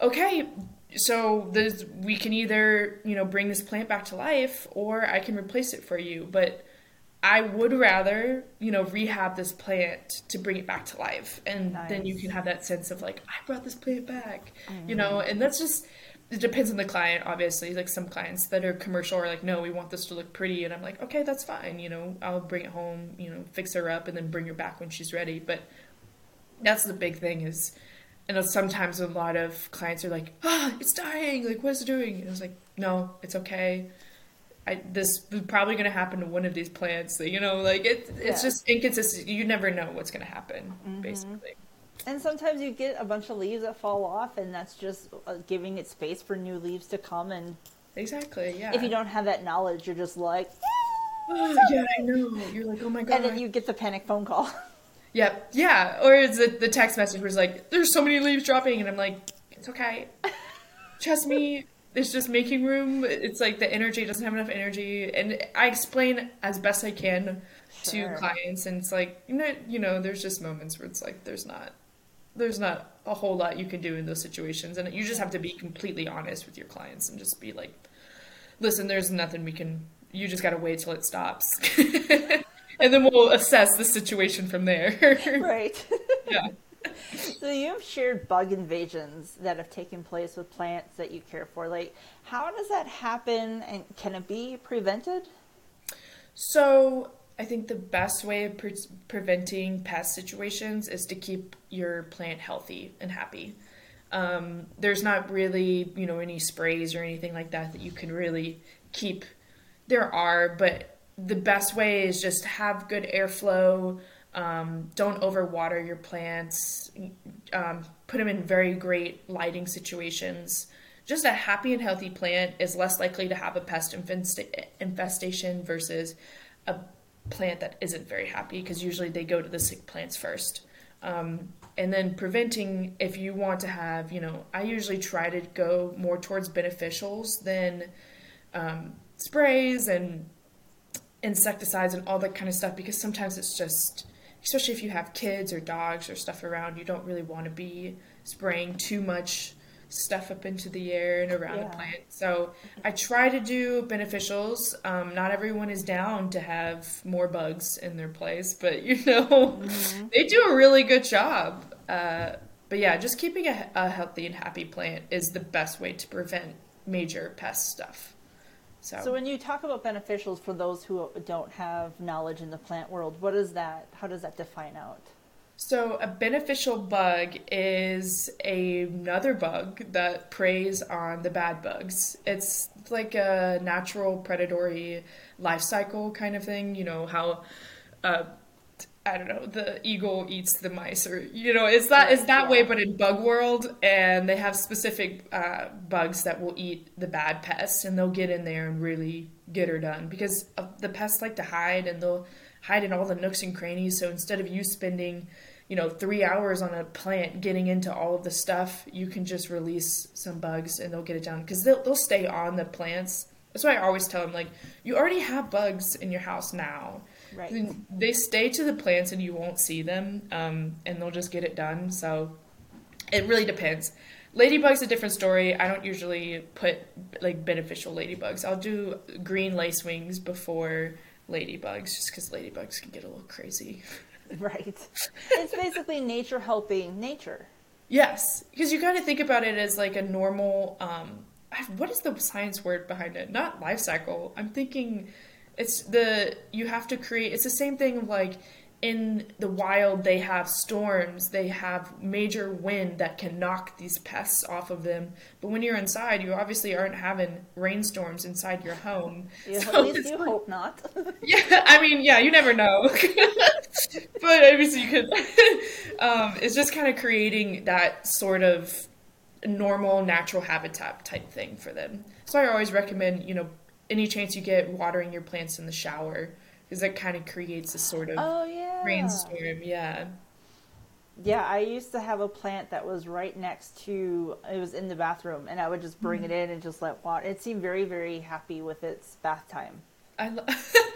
okay, so this we can either you know bring this plant back to life or I can replace it for you, but I would rather, you know, rehab this plant to bring it back to life. And then you can have that sense of like, I brought this plant back, you mm-hmm. know, and that's just, it depends on the client, obviously. Like some clients that are commercial are like, no, we want this to look pretty. And I'm like, okay, that's fine. You know, I'll bring it home, you know, fix her up and then bring her back when she's ready. But that's the big thing is, Know sometimes a lot of clients are like, ah, it's dying. Like, what is it doing? And I was like, no, it's okay. I, this is probably going to happen to one of these plants. You know, like it, it's Yeah. just inconsistent. You never know what's going to happen, basically. And sometimes you get a bunch of leaves that fall off, and that's just uh, giving it space for new leaves to come. And Exactly. Yeah. if you don't have that knowledge, you're just like, yeah, I know. You're like, oh my god. and then you get the panic phone call. Yep. Yeah. Or is it the text message was like, "There's so many leaves dropping," and I'm like, "It's okay. Trust me. It's just making room. It's like the energy doesn't have enough energy." And I explain as best I can Sure. to clients, and it's like, you know, you know, there's just moments where it's like, there's not, there's not a whole lot you can do in those situations, and you just have to be completely honest with your clients and just be like, "Listen, there's nothing we can. You just got to wait till it stops." And then we'll assess the situation from there. right. yeah. so you've shared bug invasions that have taken place with plants that you care for. Like, how does that happen, and can it be prevented? So I think the best way of pre- preventing pest situations is to keep your plant healthy and happy. Um, there's not really, you know, any sprays or anything like that that you can really keep. There are, but the best way is just have good airflow. Um, don't overwater your plants. Um, put them in very great lighting situations. Just a happy and healthy plant is less likely to have a pest infest- infestation versus a plant that isn't very happy because usually they go to the sick plants first. Um, and then preventing, if you want to have, you know, I usually try to go more towards beneficials than um, sprays and insecticides and all that kind of stuff because sometimes it's just especially if you have kids or dogs or stuff around you don't really want to be spraying too much stuff up into the air and around Yeah. the plant. So i try to do beneficials. Um, not everyone is down to have more bugs in their place but you know they do a really good job. Uh, but yeah just keeping a, a healthy and happy plant is the best way to prevent major pest stuff so, So when you talk about beneficials for those who don't have knowledge in the plant world, what is that? How does that define out? So, a beneficial bug is another bug that preys on the bad bugs. It's like a natural predatory life cycle kind of thing. You know, how, uh, I don't know, the eagle eats the mice, or, you know, it's that, it's that way, but in bug world. And they have specific uh, bugs that will eat the bad pests, and they'll get in there and really get her done because the pests like to hide and they'll hide in all the nooks and crannies. So instead of you spending, you know, three hours on a plant getting into all of the stuff, you can just release some bugs and they'll get it done because they'll, they'll stay on the plants. That's why I always tell them, like, you already have bugs in your house now. Right. They stay to the plants and you won't see them, um, and they'll just get it done. So it really depends. Ladybug's a different story. I don't usually put like beneficial ladybugs. I'll do green lacewings before ladybugs, just because ladybugs can get a little crazy. Right. It's basically nature helping nature. Yes, because you kind of think about it as like a normal. Um, what is the science word behind it? Not life cycle. I'm thinking it's the you have to create. It's the same thing of like in the wild they have storms they have major wind that can knock these pests off of them. But when you're inside you obviously aren't having rainstorms inside your home. Yeah, so at least you like, hope not. Yeah i mean yeah you never know. But obviously you could um, it's just kind of creating that sort of normal natural habitat type thing for them. So i always recommend you know any chance you get watering your plants in the shower because that kind of creates a sort of oh, yeah. rainstorm. Yeah. Yeah, I used to have a plant that was right next to it was in the bathroom, and I would just bring mm-hmm. it in and just let water. It seemed very, very happy with its bath time. I love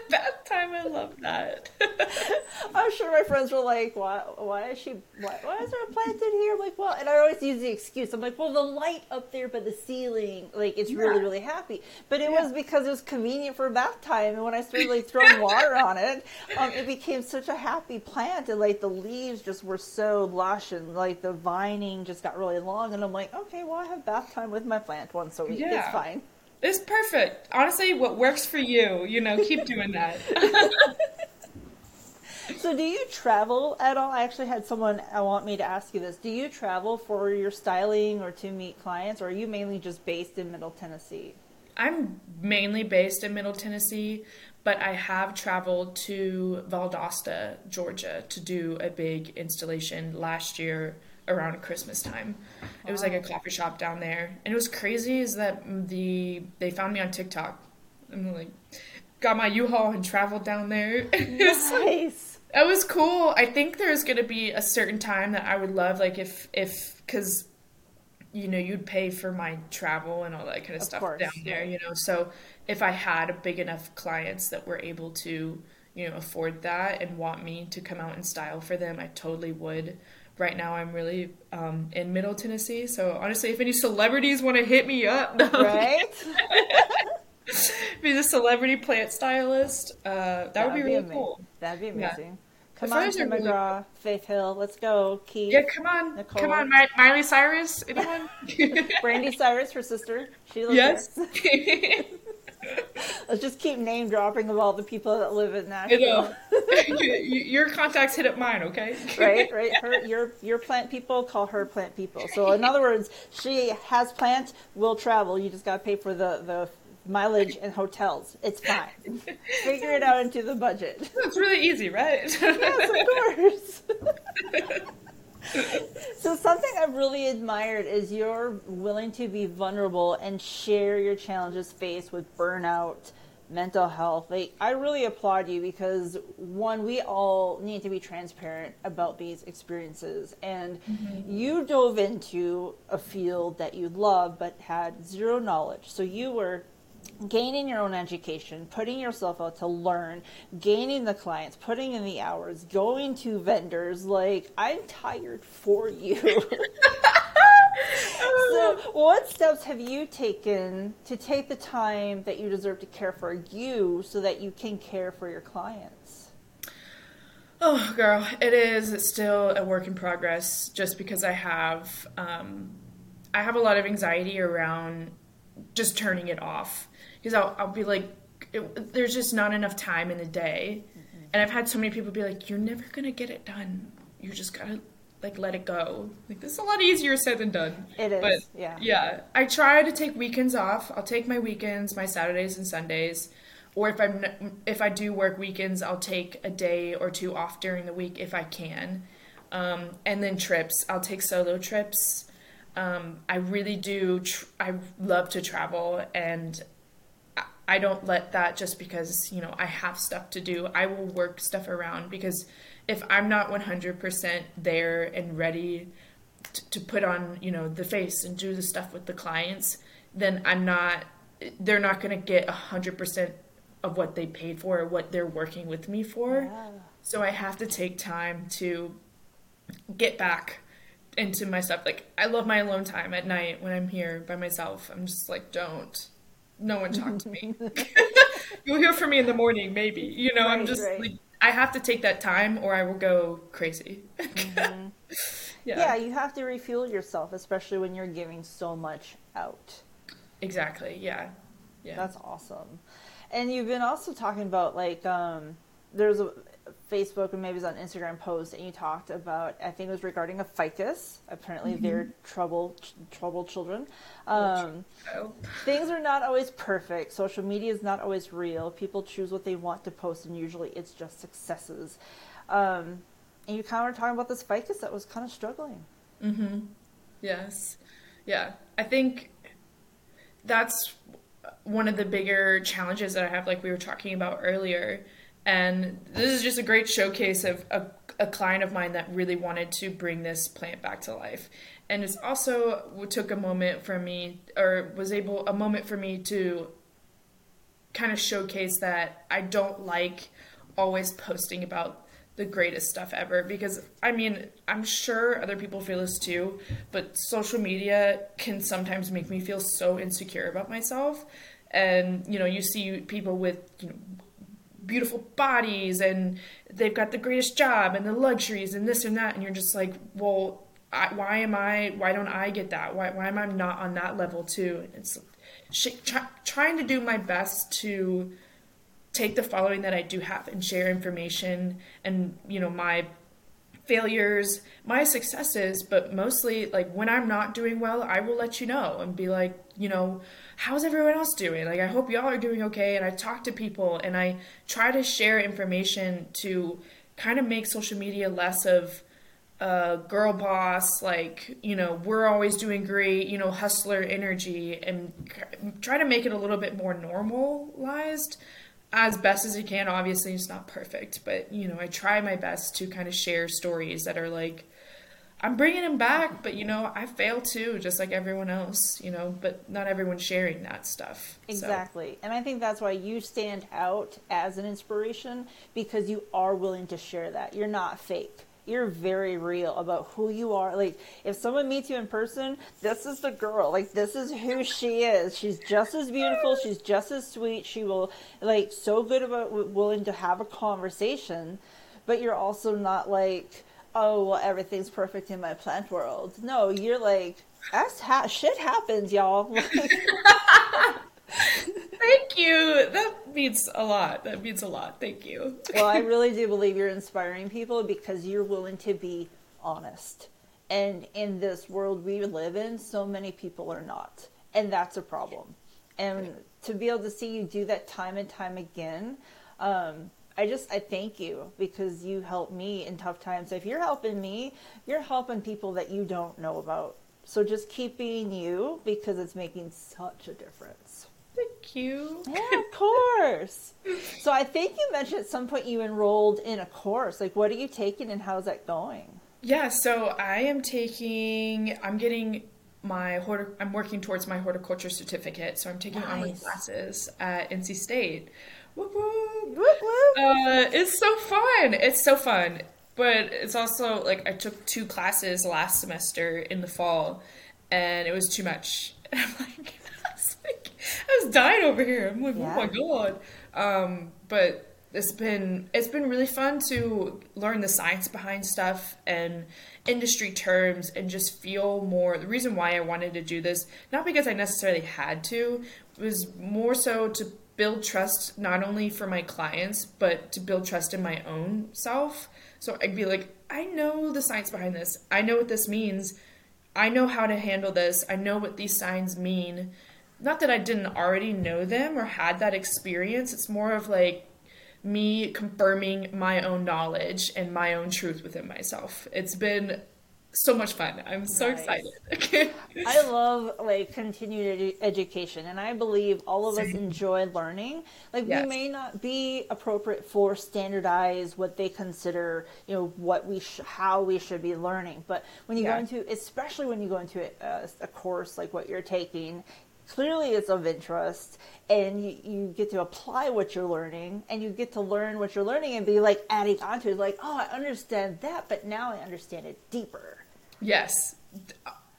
bath time. I love that. I'm sure my friends were like, "Why? Why is she? Why, why is there a plant in here?" I'm like, well, and I always use the excuse. I'm like, well, the light up there by the ceiling, like it's yeah. really, really happy. But it yeah. was because it was convenient for bath time, and when I started like throwing water on it, um, it became such a happy plant, and like the leaves just were so lush, and like the vining just got really long, and I'm like, okay, well, I have bath time with my plant once a week. Yeah. It's fine. It's perfect. Honestly, what works for you, you know, keep doing that. so, do you travel at all? I actually had someone I want me to ask you this. Do you travel for your styling or to meet clients, or are you mainly just based in Middle Tennessee? I'm mainly based in Middle Tennessee, but I have traveled to Valdosta, Georgia to do a big installation last year around Christmas time. It was like a coffee shop down there, and it was crazy. Is that the they found me on TikTok? I'm like, got my U-Haul and traveled down there. Nice. That was cool. I think there's gonna be a certain time that I would love, like if if because you know you'd pay for my travel and all that kind of, of stuff course, down there. You know, so if I had a big enough clients that were able to you know afford that and want me to come out and style for them, I totally would right now I'm really um, in Middle Tennessee. So honestly, if any celebrities want to hit me up, no. right? be the celebrity plant stylist. Uh, that, that, would be, really cool. That'd be amazing. Yeah. Come on, Tim McGraw, really... Faith Hill, let's go. Keith. Yeah, come on, Nicole. come on, My- Miley Cyrus. Anyone? Brandi Cyrus, her sister. She lives yes. Let's just keep name dropping of all the people that live in Nashville. your contacts hit up mine, okay? right, right. Her, your your plant people call her plant people. So in other words, she has plants, will travel. You just got to pay for the the mileage and hotels. It's fine. Figure it out into the budget. It's really easy, right? yes, of course. so something I've really admired is you're willing to be vulnerable and share your challenges faced with burnout, mental health. Like I really applaud you because one, we all need to be transparent about these experiences. And mm-hmm. you dove into a field that you love but had zero knowledge. So you were gaining your own education, putting yourself out to learn, gaining the clients, putting in the hours, going to vendors. Like, I'm tired for you. so, what steps have you taken to take the time that you deserve to care for you so that you can care for your clients? Oh, girl, it is still a work in progress just because I have. Um, I have a lot of anxiety around just turning it off because I'll, I'll be like, it, there's just not enough time in the day. Mm-hmm. And I've had so many people be like, you're never going to get it done. You just got to like let it go. Like this is a lot easier said than done. It is. But yeah. Yeah. I try to take weekends off. I'll take my weekends, my Saturdays and Sundays. Or if I'm if I do work weekends, I'll take a day or two off during the week if I can. Um, and then trips. I'll take solo trips. Um, I really do. Tr- I love to travel, and I don't let that just because, you know, I have stuff to do. I will work stuff around because if I'm not 100% there and ready to, to put on, you know, the face and do the stuff with the clients, then I'm not, they're not going to get 100% of what they paid for or what they're working with me for. Yeah. So I have to take time to get back into my stuff. Like, I love my alone time at night when I'm here by myself. I'm just like, don't no one talked to me. You'll hear from me in the morning, maybe. You know, right, I'm just right. like, I have to take that time or I will go crazy. Mm-hmm. yeah. yeah, you have to refuel yourself, especially when you're giving so much out. Exactly. Yeah. Yeah. That's awesome. And you've been also talking about like um there's a Facebook and maybe it was on Instagram post, and you talked about I think it was regarding a ficus. Apparently, mm-hmm. they're trouble troubled children. Um, oh. Things are not always perfect. Social media is not always real. People choose what they want to post, and usually it's just successes. Um, and you kind of were talking about this ficus that was kind of struggling. Mm-hmm. Yes. Yeah. I think that's one of the bigger challenges that I have, like we were talking about earlier and this is just a great showcase of a, a client of mine that really wanted to bring this plant back to life. And it's also took a moment for me, or was able, a moment for me to kind of showcase that I don't like always posting about the greatest stuff ever because I mean, I'm sure other people feel this too, but social media can sometimes make me feel so insecure about myself. And you know, you see people with you know beautiful bodies and they've got the greatest job and the luxuries and this and that. And you're just like well I, why am i why don't i get that? Why, why am i not on that level too? And it's sh- try, trying to do my best to take the following that i do have and share information and you know my failures, my successes, but mostly like when I'm not doing well, I will let you know and be like, you know, how's everyone else doing? Like, I hope y'all are doing okay. And I talk to people and I try to share information to kind of make social media less of a girl boss, like, you know, we're always doing great, you know, hustler energy and try to make it a little bit more normalized as best as you can. Obviously, it's not perfect, but you know, I try my best to kind of share stories that are like, I'm bringing him back, but you know, I fail too, just like everyone else, you know, but not everyone's sharing that stuff. Exactly. So. And I think that's why you stand out as an inspiration because you are willing to share that. You're not fake you're very real about who you are. Like, if someone meets you in person, this is the girl. Like, this is who she is. She's just as beautiful. She's just as sweet. She will, like, so good about willing to have a conversation, but you're also not like, oh, well, everything's perfect in my plant world. No, you're like, that's ha- shit happens, y'all. Thank you. That means a lot. That means a lot. Thank you. well, I really do believe you're inspiring people because you're willing to be honest. And in this world we live in, so many people are not. And that's a problem. And to be able to see you do that time and time again, um, I just I thank you because you help me in tough times. If you're helping me, you're helping people that you don't know about. So just keep being you because it's making such a difference. Thank you. Yeah, of course. so I think you mentioned at some point you enrolled in a course. Like, what are you taking and how's that going? Yeah, so I am taking, I'm getting my, I'm working towards my horticulture certificate. So I'm taking nice. online classes at NC State. Whoop, whoop. Whoop, whoop. Uh, it's so fun. It's so fun. But it's also like I took two classes last semester in the fall and it was too much. And I'm like, I was dying over here. I'm like, yeah. oh my god. Um, but it's been it's been really fun to learn the science behind stuff and industry terms and just feel more the reason why I wanted to do this not because I necessarily had to was more so to build trust not only for my clients but to build trust in my own self. So I'd be like I know the science behind this. I know what this means. I know how to handle this. I know what these signs mean. Not that I didn't already know them or had that experience. It's more of like me confirming my own knowledge and my own truth within myself. It's been so much fun. I'm so nice. excited. I love like continued edu- education, and I believe all of us enjoy learning. Like yes. we may not be appropriate for standardized what they consider, you know, what we sh- how we should be learning. But when you yeah. go into, especially when you go into a, a course like what you're taking, clearly it's of interest and you, you get to apply what you're learning and you get to learn what you're learning and be like adding on to it like oh i understand that but now i understand it deeper yes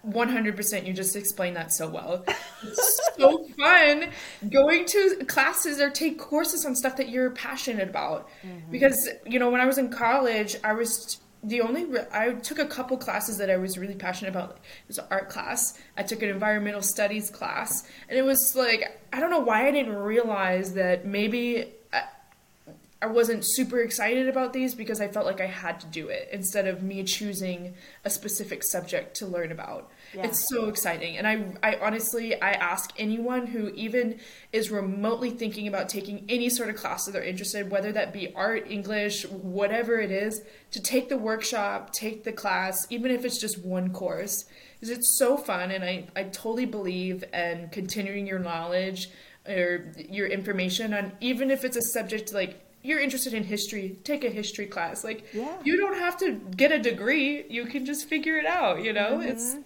100% you just explained that so well it's so fun going to classes or take courses on stuff that you're passionate about mm-hmm. because you know when i was in college i was the only re- I took a couple classes that I was really passionate about. It was an art class. I took an environmental studies class, and it was like I don't know why I didn't realize that maybe I wasn't super excited about these because I felt like I had to do it instead of me choosing a specific subject to learn about. Yeah. It's so exciting. And I I honestly I ask anyone who even is remotely thinking about taking any sort of class that they're interested, whether that be art, English, whatever it is, to take the workshop, take the class, even if it's just one course. Because it's so fun and I, I totally believe in continuing your knowledge or your information on even if it's a subject like you're interested in history, take a history class. Like yeah. you don't have to get a degree. You can just figure it out, you know? Mm-hmm. It's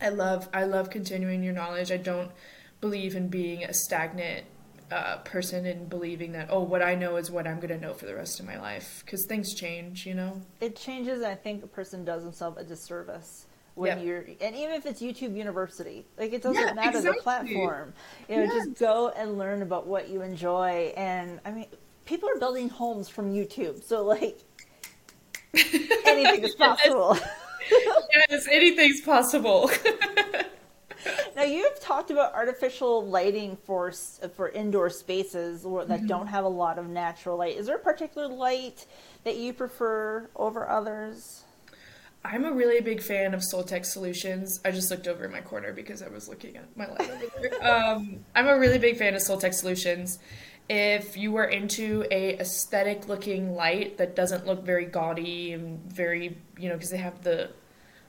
I love I love continuing your knowledge. I don't believe in being a stagnant uh, person and believing that oh what I know is what I'm going to know for the rest of my life because things change, you know. It changes. and I think a person does himself a disservice when yep. you're and even if it's YouTube University, like it doesn't yeah, matter exactly. the platform. You know, yes. just go and learn about what you enjoy. And I mean, people are building homes from YouTube, so like anything is possible. yes, anything's possible. now you've talked about artificial lighting for for indoor spaces that mm-hmm. don't have a lot of natural light. Is there a particular light that you prefer over others? I'm a really big fan of Soltech Solutions. I just looked over in my corner because I was looking at my light over there. Um, I'm a really big fan of Soltech Solutions if you are into a aesthetic looking light that doesn't look very gaudy and very you know because they have the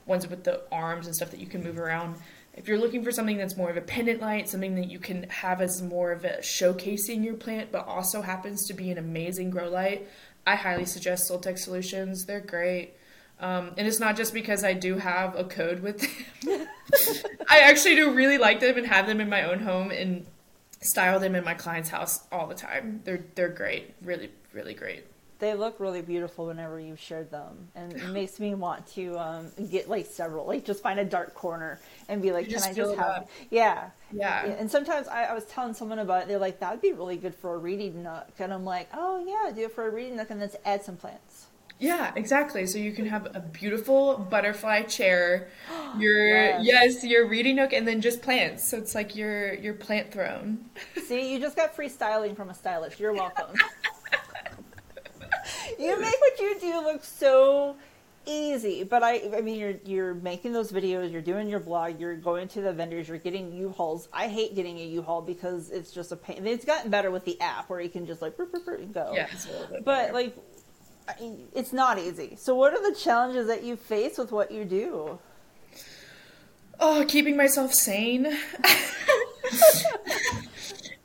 ones with the arms and stuff that you can move around if you're looking for something that's more of a pendant light something that you can have as more of a showcasing your plant but also happens to be an amazing grow light i highly suggest soltech solutions they're great um, and it's not just because I do have a code with them. I actually do really like them and have them in my own home. And style them in my client's house all the time. They're they're great, really really great. They look really beautiful whenever you've shared them, and it makes me want to um, get like several, like just find a dark corner and be like, you "Can I just have?" Yeah, yeah. And sometimes I, I, was telling someone about it. They're like, "That would be really good for a reading nook," and I'm like, "Oh yeah, do it for a reading nook, and then add some plants." Yeah, exactly. So you can have a beautiful butterfly chair, your yes. yes. your reading nook, and then just plants. So it's like your your plant throne. See, you just got free styling from a stylist. You're welcome. you make what you do look so easy but i i mean you're you're making those videos you're doing your blog you're going to the vendors you're getting u-hauls i hate getting a u-haul because it's just a pain it's gotten better with the app where you can just like burp, burp, burp, go yeah, but better. like it's not easy. So, what are the challenges that you face with what you do? Oh, keeping myself sane.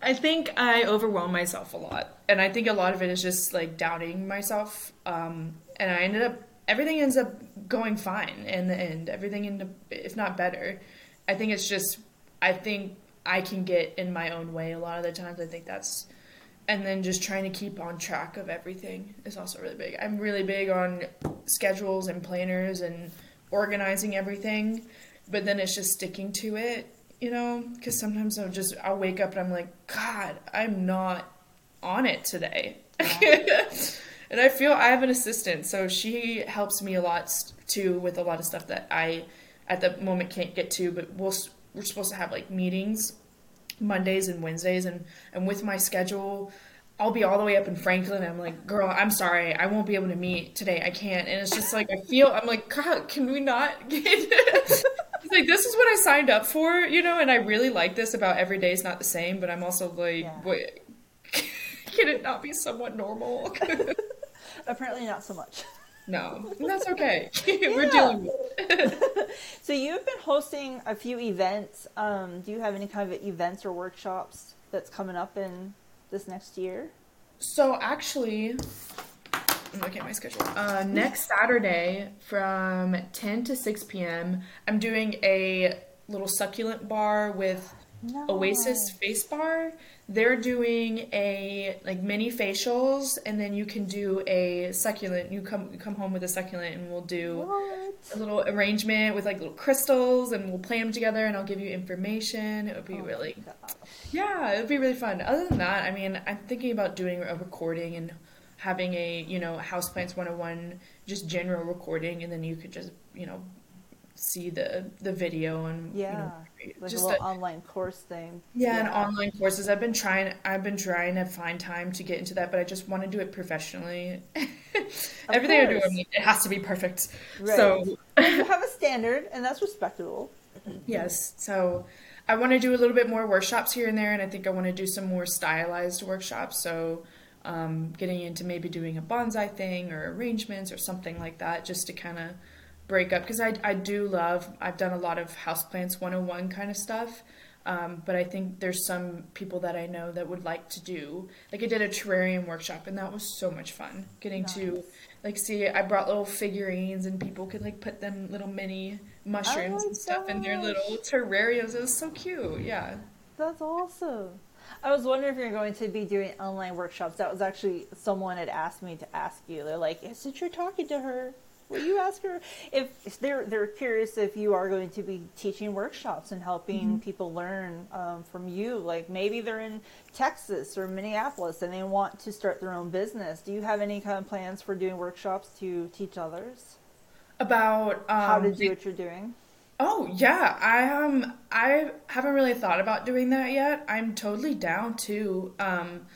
I think I overwhelm myself a lot, and I think a lot of it is just like doubting myself. Um, and I ended up everything ends up going fine in the end. Everything ended if not better. I think it's just I think I can get in my own way a lot of the times. I think that's and then just trying to keep on track of everything is also really big. I'm really big on schedules and planners and organizing everything, but then it's just sticking to it, you know, because sometimes I'll just I'll wake up and I'm like, God, I'm not on it today. Yeah. and I feel I have an assistant, so she helps me a lot too with a lot of stuff that I at the moment can't get to, but we'll we're supposed to have like meetings Mondays and Wednesdays, and and with my schedule, I'll be all the way up in Franklin. I'm like, girl, I'm sorry, I won't be able to meet today. I can't. And it's just like I feel I'm like, God, can we not get? like this is what I signed up for, you know. And I really like this about every day is not the same, but I'm also like, yeah. wait, can it not be somewhat normal? Apparently, not so much. No, that's okay. We're dealing with it. so you've been hosting a few events. Um, do you have any kind of events or workshops that's coming up in this next year? So actually, I'm looking at my schedule. Uh, next Saturday from 10 to 6 p.m., I'm doing a little succulent bar with Nice. Oasis Face Bar. They're doing a like mini facials, and then you can do a succulent. You come you come home with a succulent, and we'll do What? a little arrangement with like little crystals, and we'll play them together, and I'll give you information. It would be Oh really yeah, it would be really fun. Other than that, I mean, I'm thinking about doing a recording and having a, you know, Houseplants 101 just general recording and then you could just, you know, see the the video and you Yeah. know, Like just a little a- online course thing. yeah, and online courses. I've been trying I've been trying to find time to get into that, but I just want to do it professionally. Everything I do, I mean, it has to be perfect. Right. So you have a standard, and that's respectable. Yes. So I want to do a little bit more workshops here and there, and I think I want to do some more stylized workshops. So um, getting into maybe doing a bonsai thing or arrangements or something like that, just to kind of break up. Because I, I do love, I've done a lot of houseplants 101 kind of stuff. Um, but I think there's some people that I know that would like to do, like I did a terrarium workshop, and that was so much fun. Getting to like see, I brought little figurines, and people could like put them little mini mushrooms Oh and stuff in their gosh. little terrariums. It was so cute. Yeah. That's awesome. I was wondering if you're going to be doing online workshops. That was actually someone had asked me to ask you. They're like, since you're talking to her, will you ask her if, if they're they're curious if you are going to be teaching workshops and helping Mm-hmm. people learn um, from you? Like maybe they're in Texas or Minneapolis and they want to start their own business. Do you have any kind of plans for doing workshops to teach others About um, how to do what you're doing? Oh yeah, I um I haven't really thought about doing that yet. I'm totally down to um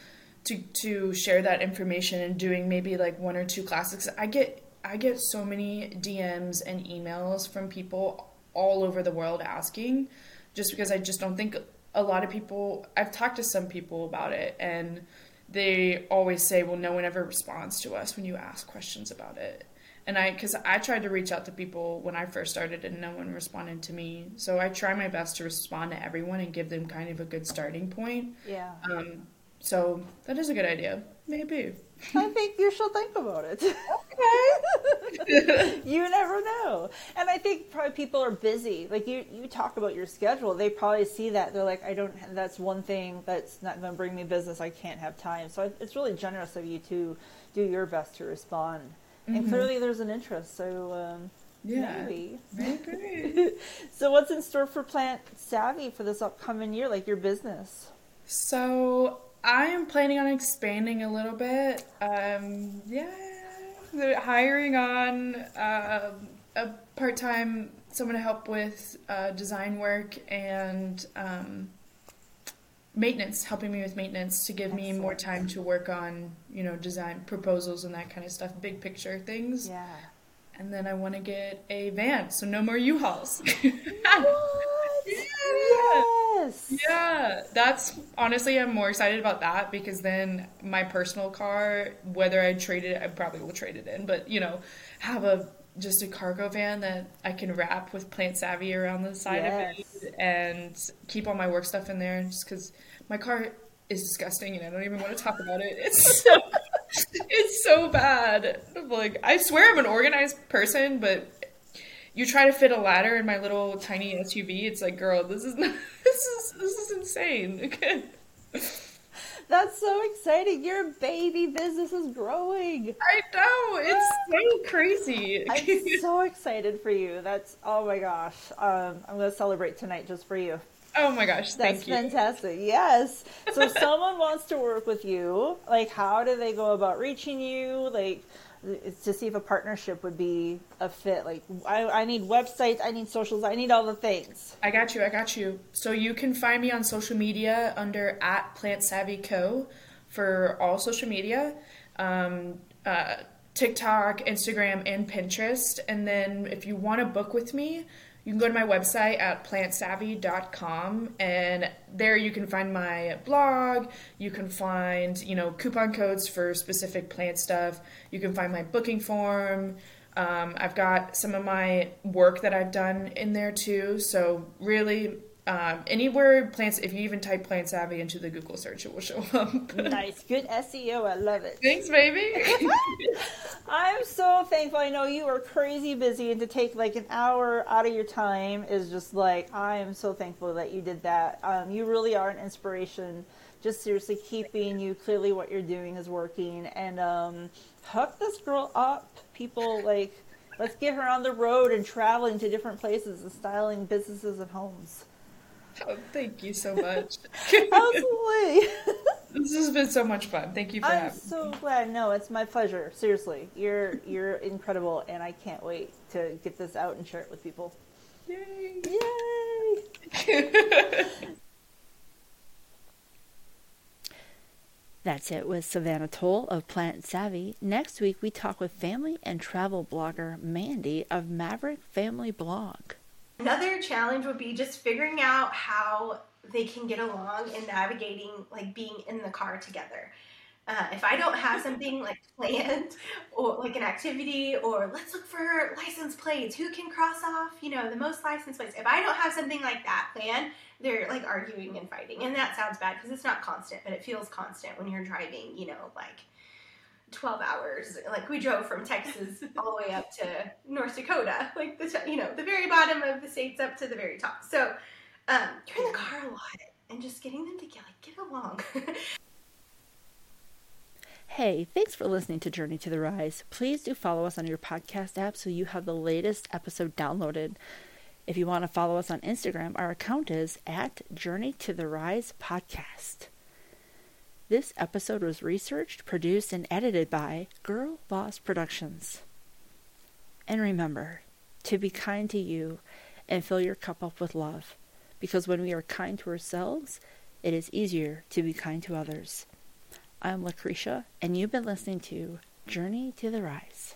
to to share that information and doing maybe like one or two classes. I get I get so many DMs and emails from people all over the world asking just because I just don't think a lot of people I've talked to some people about it and they always say, "Well, no one ever responds to us when you ask questions about it." And I, because I tried to reach out to people when I first started and no one responded to me. So I try my best to respond to everyone and give them kind of a good starting point. Yeah. Um, so that is a good idea. Maybe. I think you should think about it. Okay. you never know. And I think probably people are busy. Like you, you talk about your schedule. They probably see that. They're like, I don't, that's one thing that's not going to bring me business. I can't have time. So it's really generous of you to do your best to respond. And clearly there's an interest. So um, yeah. maybe. Maybe. So what's in store for Plant Savvy for this upcoming year, like your business? So I am planning on expanding a little bit. Um, yeah, they're hiring on uh, a part-time someone to help with uh, design work and um, maintenance, helping me with maintenance to give me more time to work on you know design proposals and that kind of stuff, big picture things. Yeah. And then I want to get a van, so no more U-Hauls. What? Yeah. Yes. Yeah, that's honestly, I'm more excited about that because then my personal car, whether I trade it, I probably will trade it in, but you know, have a just a cargo van that I can wrap with Plant Savvy around the side Yes. of it and keep all my work stuff in there just because my car is disgusting and I don't even want to talk about it. It's so, it's so bad. Like, I swear I'm an organized person, but you try to fit a ladder in my little tiny SUV, it's like, girl, this is not, this is this is insane. Okay. That's so exciting. Your baby business is growing. I know it's so crazy. I'm so excited for you. That's oh my gosh. Um, I'm gonna celebrate tonight just for you. oh my gosh, That's you. fantastic. Yes. So if someone wants to work with you, like how do they go about reaching you? Like to see if a partnership would be a fit. Like I, I need websites, I need socials, I need all the things. I got you. I got you. So you can find me on social media under at Plant Savvy Co. for all social media, um, uh, TikTok, Instagram, and Pinterest. And then if you want to book with me, you can go to my website at plantsavvy.com and there you can find my blog. You can find you know coupon codes for specific plant stuff. You can find my booking form. Um, i've got some of my work that i've done in there too. So really um, anywhere plants if you even type plant savvy into the google search it will show up Nice. Good SEO. I love it. thanks baby I'm so thankful. I know you are crazy busy, and to take like an hour out of your time is just like I am so thankful that you did that. Um, you really are an inspiration. Just seriously keeping you clearly what you're doing is working, and um, hook this girl up. People like let's get her on the road and traveling to different places and styling businesses and homes. Oh, thank you so much. Absolutely. this has been so much fun. Thank you for I'm having so glad. No, it's my pleasure. Seriously, you're you're incredible, and I can't wait to get this out and share it with people. Yay! Yay! That's it with Savannah Toal of Plant Savvy. Next week, we talk with family and travel blogger Mandy of Maverick Family Blog. Another challenge would be just figuring out how they can get along and navigating like being in the car together. Uh, if I don't have something like planned or like an activity or let's look for license plates, who can cross off, you know, the most license plates. If I don't have something like that planned, they're like arguing and fighting. And that sounds bad because it's not constant, but it feels constant when you're driving, you know, like 12 hours. Like we drove from Texas all the way up to North Dakota, like the, you know, the very bottom of the states up to the very top. So um, you're in the car a lot and just getting them to get, like, get along. Hey, thanks for listening to Journey to the Rise. Please do follow us on your podcast app so you have the latest episode downloaded. If you want to follow us on Instagram, our account is at Journey to the Rise Podcast. This episode was researched, produced, and edited by Girl Boss Productions. And remember to be kind to you and fill your cup up with love, because when we are kind to ourselves, it is easier to be kind to others. I'm Lucretia, and you've been listening to Journey to the Rise.